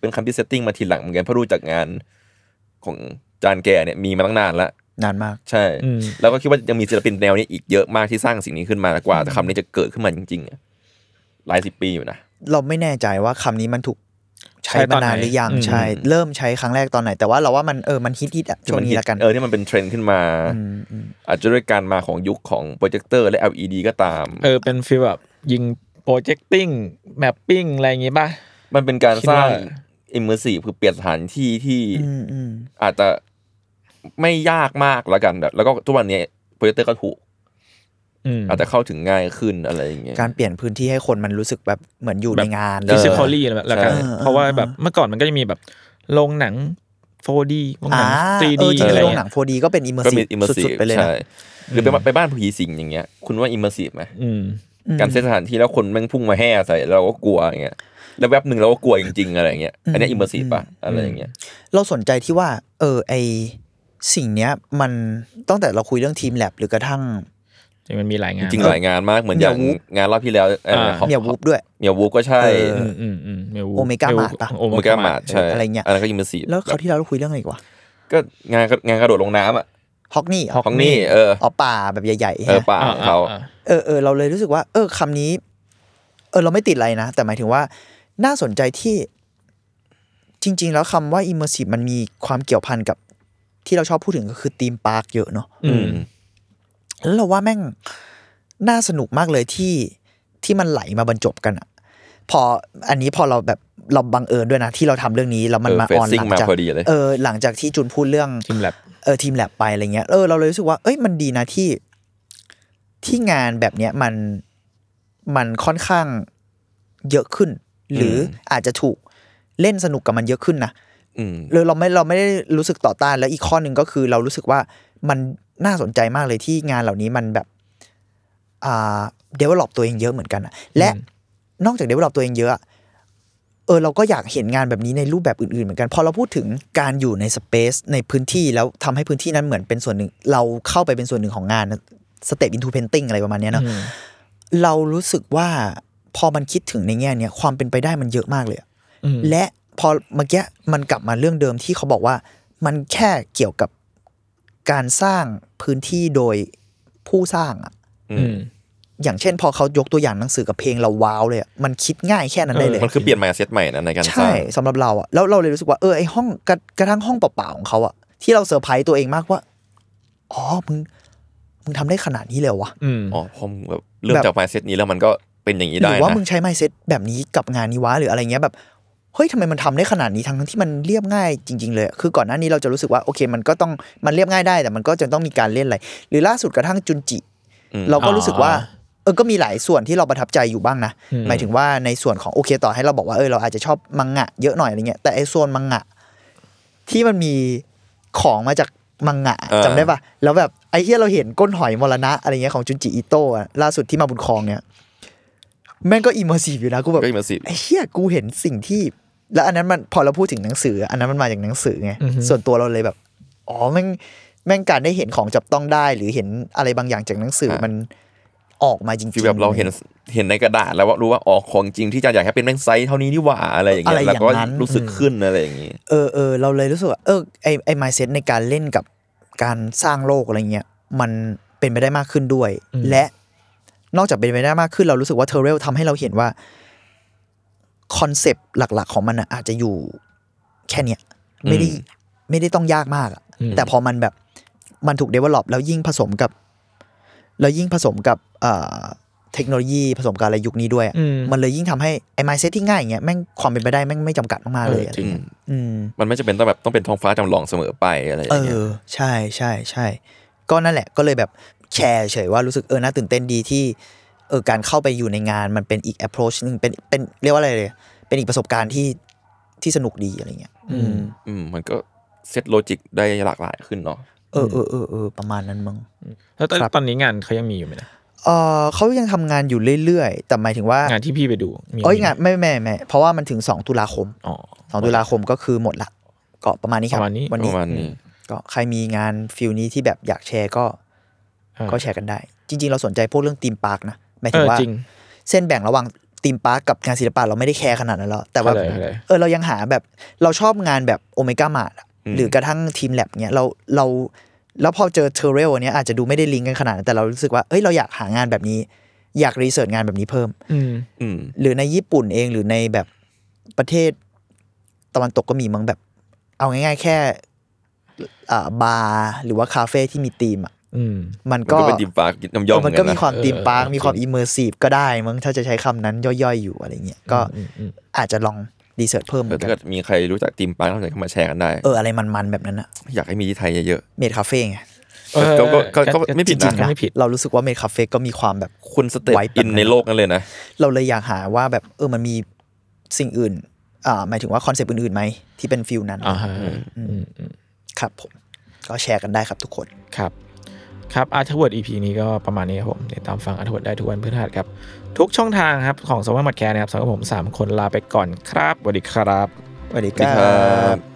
เป็นคำที่ setting มาทีหลังเหมือนกันเพราะรู้จากงานของอาจารย์แกเนี่ยมีมาตั้งนานแล้วนานมาก ใช่อืมแล้วก็คิดว่ายังมีศิลปินแนวนี้อีกเยอะมากที่สร้างสิ่งนี้ขึ้นมากว่าแต่คำนี้จะเกิดขึ้นมาจริงๆอะหลายสิบปีอยู่นะเราไม่แน่ใจว่าคำนี้มันถูก ใช้ใช้ตมาอนไหนนานหรือยังอืมใช่เริ่มใช้ครั้งแรกตอนไหน แต่ว่าเราว่ามันเออมันฮิตฮิตๆอะช่วงนี้ละกันเออที่มันเป็นเทรนด์ขึ้นมามอืมอาจจะด้วยการมาของยุคของโปรเจคเตอร์และ LED ก็ตาม เออเป็น feel แบบยิง projecting mapping อะไรอย่างงี้ป่ะมันเป็นการสร้างคิดว่าอิมเมอร์ซีฟคือเปลี่ยนสถานที่ที่อืมอืมอาจจะไม่ยากมากแล้วกันแบบแล้วก็ทุกวันนี้โปรเจคเตอร์ก็ถูกอืม อาจจะเข้าถึงง่ายขึ้นอะไรอย่างเงี้ยการเปลี่ยนพื้นที่ให้คนมันรู้สึกแบบเหมือนอยู่ในงานเออฟิสิคอลี่อะไรแบบแล้วกันใช่เพราะว่าแบบเมื่อก่อนมันก็จะมีแบบโรงหนัง 4D โรงหอ่านังเอ 3D อจริงอะไรๆโรงหเงี้นัยง 4D ก็เป็นอิมเมอร์ก็ซีมีฟอิมเมอร์ซีสุฟดๆไปเลยใช่นะหรือไปบ้านไปบ้านผีสิงอย่างเงี้ย คุณว่าอิมเมอร์ซีฟไหมอืมการเซตสถานที่แล้วคนแม่งพุ่งมาแห่ใส่เราก็กลัวอย่างเงี้ยแล้วแวบหนึ่งเราก็กลัวจริงๆอะไรอย่างเงี้ยอันนี้อิมเมอร์ซีฟป่ะอะไรอย่างเงี้ยเราสนใจที่ว่า เออไอสิ่งเนี้ยมันตั้งแต่เราคุยเรื่องทีมแลบหรือกระทั่ง จริงมันมีหลายงานจริงๆหลายงานมากเหมือนอย่างเมียวูฟงานรอบที่แล้วเอ่ออ่าของเมียวูฟด้วยเมียวูฟก็ใช่เออืมอืมอืมเมลโอเมก้ามาร์ทปะโอโอเมเมก้าก้ามามาร์ร์ทใช่อะไรเงี้ยอันนั้นก็อิมเมอร์ซีฟแล้วเขาวที่เราคุยเรื่องอะไรอีกวะก็งานงานกระโดดลงน้ำอะฮอกนี่เหรอของนี่เอออ๋อป่าแบบใหญ่ๆเออฮะป่าของเขาอ่าเออเออเราเลยรู้สึกว่า เออคำนี้ เออเราไม่ติดอะไรนะ แต่หมายถึงว่า น่าสนใจที่ จริง ๆ แล้วคำว่า immersive มันมีความเกี่ยวพันกับที่เราชอบพูดถึงก็คือธีมพาร์คเยอะเนาะอืม แล้วเราว่าแม่งน่าสนุกมากเลยที่ที่มันไหลมาบรรจบกันอะพออันนี้พอเราแบบเราบังเอิญด้วยนะ ที่เราทำเรื่องนี้แล้วมันเออมาออน facing หลังจากมาพอดีเลยเออหลังจากที่จุนพูดเรื่องทีมแลบเออทีมแลบไปอะไรเงี้ยเออเราเลยรู้สึกว่าเอ้ยมันดีนะที่ที่งานแบบเนี้ยมันมันค่อนข้างเยอะขึ้น หรืออาจจะถูกเล่นสนุกกับมันเยอะขึ้นนะอืมเลยเราไม่เราไม่ได้รู้สึกต่อต้านแล้วอีกข้อหนึ่งก็คือเรารู้สึกว่ามัน น่าสนใจมากเลยที่งานเหล่านี้มันแบบอ่าเดเวลลอปตัวเองเยอะเหมือนกันอะและนอกจากเดเวลลอปตัวเองเยอะอะเออเราก็อยากเห็นงานแบบนี้ในรูปแบบอื่นๆเหมือนกัน พอเราพูดถึงการอยู่ในสเปซในพื้นที่แล้วทำให้พื้นที่นั้นเหมือนเป็นส่วนหนึ่ง เราเข้าไปเป็นส่วนหนึ่งของงานสเตปอินทูเพนติ้งอะไรประมาณเนี้ยเนาะอืมเรารู้สึกว่าพอมันคิดถึงในแง่เนี้ยความเป็นไปได้มันเยอะมากเลยอะอืมและพอเมื่อกี้มันกลับมาเรื่องเดิมที่เขาบอกว่า มันแค่เกี่ยวกับ การสร้างพื้นที่โดยผู้สร้างอะอืมอย่างเช่นพอเขายกตัวอย่างหนังสือกับเพลงเราว้าวเลยอะมันคิดง่ายแค่นั้นได้เลย มันคือเปลี่ยนมาเซตใหม่นะในการสร้าใช่งสำหรับเราอะแล้วเราเลยรู้สึกว่าเออไอห้องกระกระทั่งห้องเปล่าๆของเขาอะที่เราเซอร์ไพรส์ตัวเองมากว่าอ๋อมึงมึงทำได้ขนาดนี้เลยเหรอวะอืมอ๋อพอมึงแบบเริ่มแบบจากมาเซตนี้แล้วมันก็เป็นอย่างนี้หได้รือว่านะมึงใช้ไมเซ็ตแบบนี้กับงานนี้วะหรืออะไรเงี้ยแบบ เฮ้ยทำไมมันทำได้ขนาดนี้ทั้งที่มันเรียบง่ายจริง ๆ เลยอะคือก่อนหน้านี้เราจะรู้สึกว่าโอเค มันก็ต้องมันเรียบง่ายได้แต่มันก็จะต้องมีการเล่นอะไรหรือล่าสุดกระทั่งจุนจิอืมเราก็รู้สึกว่าเออก็มีหลายส่วนที่เราประทับใจอยู่บ้างนะอืมหมายถึงว่าในส่วนของโอเคต่อให้เราบอกว่าเออเราอาจจะชอบมังงะเยอะหน่อยอะไรเงี้ยแต่ไอ้โซนมังงะ ที่มันมีของมาจากมังงะเออจำได้ปะแล้วแบบไอ้ที่เราเห็นก้นหอยมรณะอะไรเงี้ยของจุนจิอิโต้อะล่าสุดที่มาบุญครองเนี่ยแม่งก็ immersive อยู่นะกูแบบก็ immersive ไอ้เหี้ยกูเห็นสิ่งที่ แล้วอันนั้นมันพอเราพูดถึงหนังสือ อันนั้นมันมาจากหนังสือไงอือฮึส่วนตัวเราเลยแบบอ๋อแม่งแม่งการได้เห็นของจับต้องได้ หรือเห็นอะไรบางอย่างจากหนังสือมันออกมาจริงๆ feel แบบเราเห็นเห็นในกระดาษแล้วว่ารู้ว่าอ๋อของจริงที่จะอยากให้เป็นแม่งไซส์เท่านี้นี่หว่าอะไรอย่างเงี้อะไรยอแล้วย่างก็นั้นรู้สึกขึ้นอะไรอย่างงี้เออเออเราเลยรู้สึกว่าเออไอไอ mindset ในการเล่นกับการสร้างโลกอะไรเงี้ยมันเป็นไปได้มากขึ้นด้วยอืมและนอกจากเป็นไปได้มากขึ้นเรารู้สึกว่าเทอร์เรลทำให้เราเห็นว่า คอนเซปต์หลัก ๆ ของมันอะอาจจะอยู่แค่เนี้ยไม่ได้อืมไม่ได้ต้องยากมากอะอืมแต่พอมันแบบมันถูกเดเวลลอปแล้วยิ่งผสมกับ แล้วยิ่งผสมกับเอ่อเทคโนโลยีผสมกับอะไรยุคนี้ด้วยอะอืมมันเลยยิ่งทำให้ไอ้มายเซ็ตที่ง่ายอย่างเงี้ยแม่งความเป็นไปได้แม่งไม่จำกัดมากๆเลยเอออะไรจริงเงี้ยอืมมันไม่จำเป็นต้องแบบต้องเป็นท้องฟ้าจำลองเสมอไปอะไรอเอย่างเงี้ยอใช่ใช่ใช่ก็นั่นแหละก็เลยแบบแชร์เฉยว่ารู้สึกเออน่าตื่นเต้นดีที่ เออการเข้าไปอยู่ในงานมันเป็นอีก approach หนึงเป็นเป็นเรียกว่าอะไรเลยเป็นอีกประสบการณ์ที่ที่สนุกดีอะไรเงี้ย อืมอืมมันก็ set logic ได้หลากหลายขึ้นเนาะเออเออเออเออประมาณนั้นมั้งแล้วตอนครับตอนนี้งานเขายังมีอยู่ไหมนะเออเขายังทำงานอยู่เรื่อยๆ แต่หมายถึงว่างานที่พี่ไปดูมีเอ้ยงานไม่ไม่ไม่เพราะว่ามันถึง2ตุลาคมอ๋อ2ตุลาคมก็คือหมดละก็ประมาณนี้ครับประมาณนี้วันปนี้ระมาณนี้ก็ใครมีงาน feel นี้ที่แบบอยากแชร์ก็เออก็แชร์กันได้ จริง ๆ เราสนใจพวกเรื่อง theme park นะ เออ ห มายถึงว่าจริงเส้นแบ่งระหว่าง theme park กับงานศิลปะเราไม่ได้แคร์ขนาดนั้นแล้วแต่ว่าเข้าใจเข้าใจเออเรายังหาแบบเราชอบงานแบบ Omega Mart อืมหรือกระทั่ง teamLab เนี้ยเราเราแล้วพอเจอ Turrell เนี้ยอาจจะดูไม่ได้ลิงก์กันขนาดนั้นแต่เรารู้สึกว่าเอ้ยเราอยากหางานแบบนี้ อยาก research งานแบบนี้เพิ่มอืมอืมหรือในญี่ปุ่นเองหรือในแบบประเทศตะวันตกก็มีมั้งแบบ เอาง่าย ๆ แค่อ่าบาร์หรือว่าคาเฟ่ที่มีธีมอะอื มมันมันก็ก็เป็นดิมปากน้ำย่อมเออมันก็เหมีอนความเออธีมปาร์คเออมีความจริงอิมเมอร์ซีฟก็ได้มั้งถ้าจะใช้คำนั้นย่อยๆอยู่อะไรเงี้ยก็อืมอืมอาจจะลองรีเสิร์ชเพิ่มเหเอมืออนกัถ้านเกิดมีใครรู้จักดิมปากก็มาแชร์กันได้ เอออะไรมันๆแบบนั้นอะอยากให้มีที่ไทยเยอะเมดคาเฟ่ไงเออก็ก็ก็ก็ไม่ผิดนะจริงๆก็ไม่ผิด เรารู้สึกว่าเมดคาเฟ่ก็มีความแบบๆคุณสเต็ปไว้แบบอินนั้นในโลกนั้นเลยนะ เราเลยอยากหาว่าแบบเออมันมีสิ่งอื่น อ่าหมายถึงว่าคอนเซปต์อื่นๆไหมที่เป็นฟิลนั้นอ่าฮะอืมอืมอืมครับผม ก็แชร์กันได้ครับทุกคนครับ ครับ Arttrovert EP นี้ก็ประมาณนี้ครับผมติดตามฟัง Arttrovert ได้ทุกวันพฤหัสครับ ทุกช่องทางครับ ของสวัสดิ์มัดแคร์นะครับสำหรับผม 3 คนลาไปก่อนครับสวัสดีครับสวัสดีครับ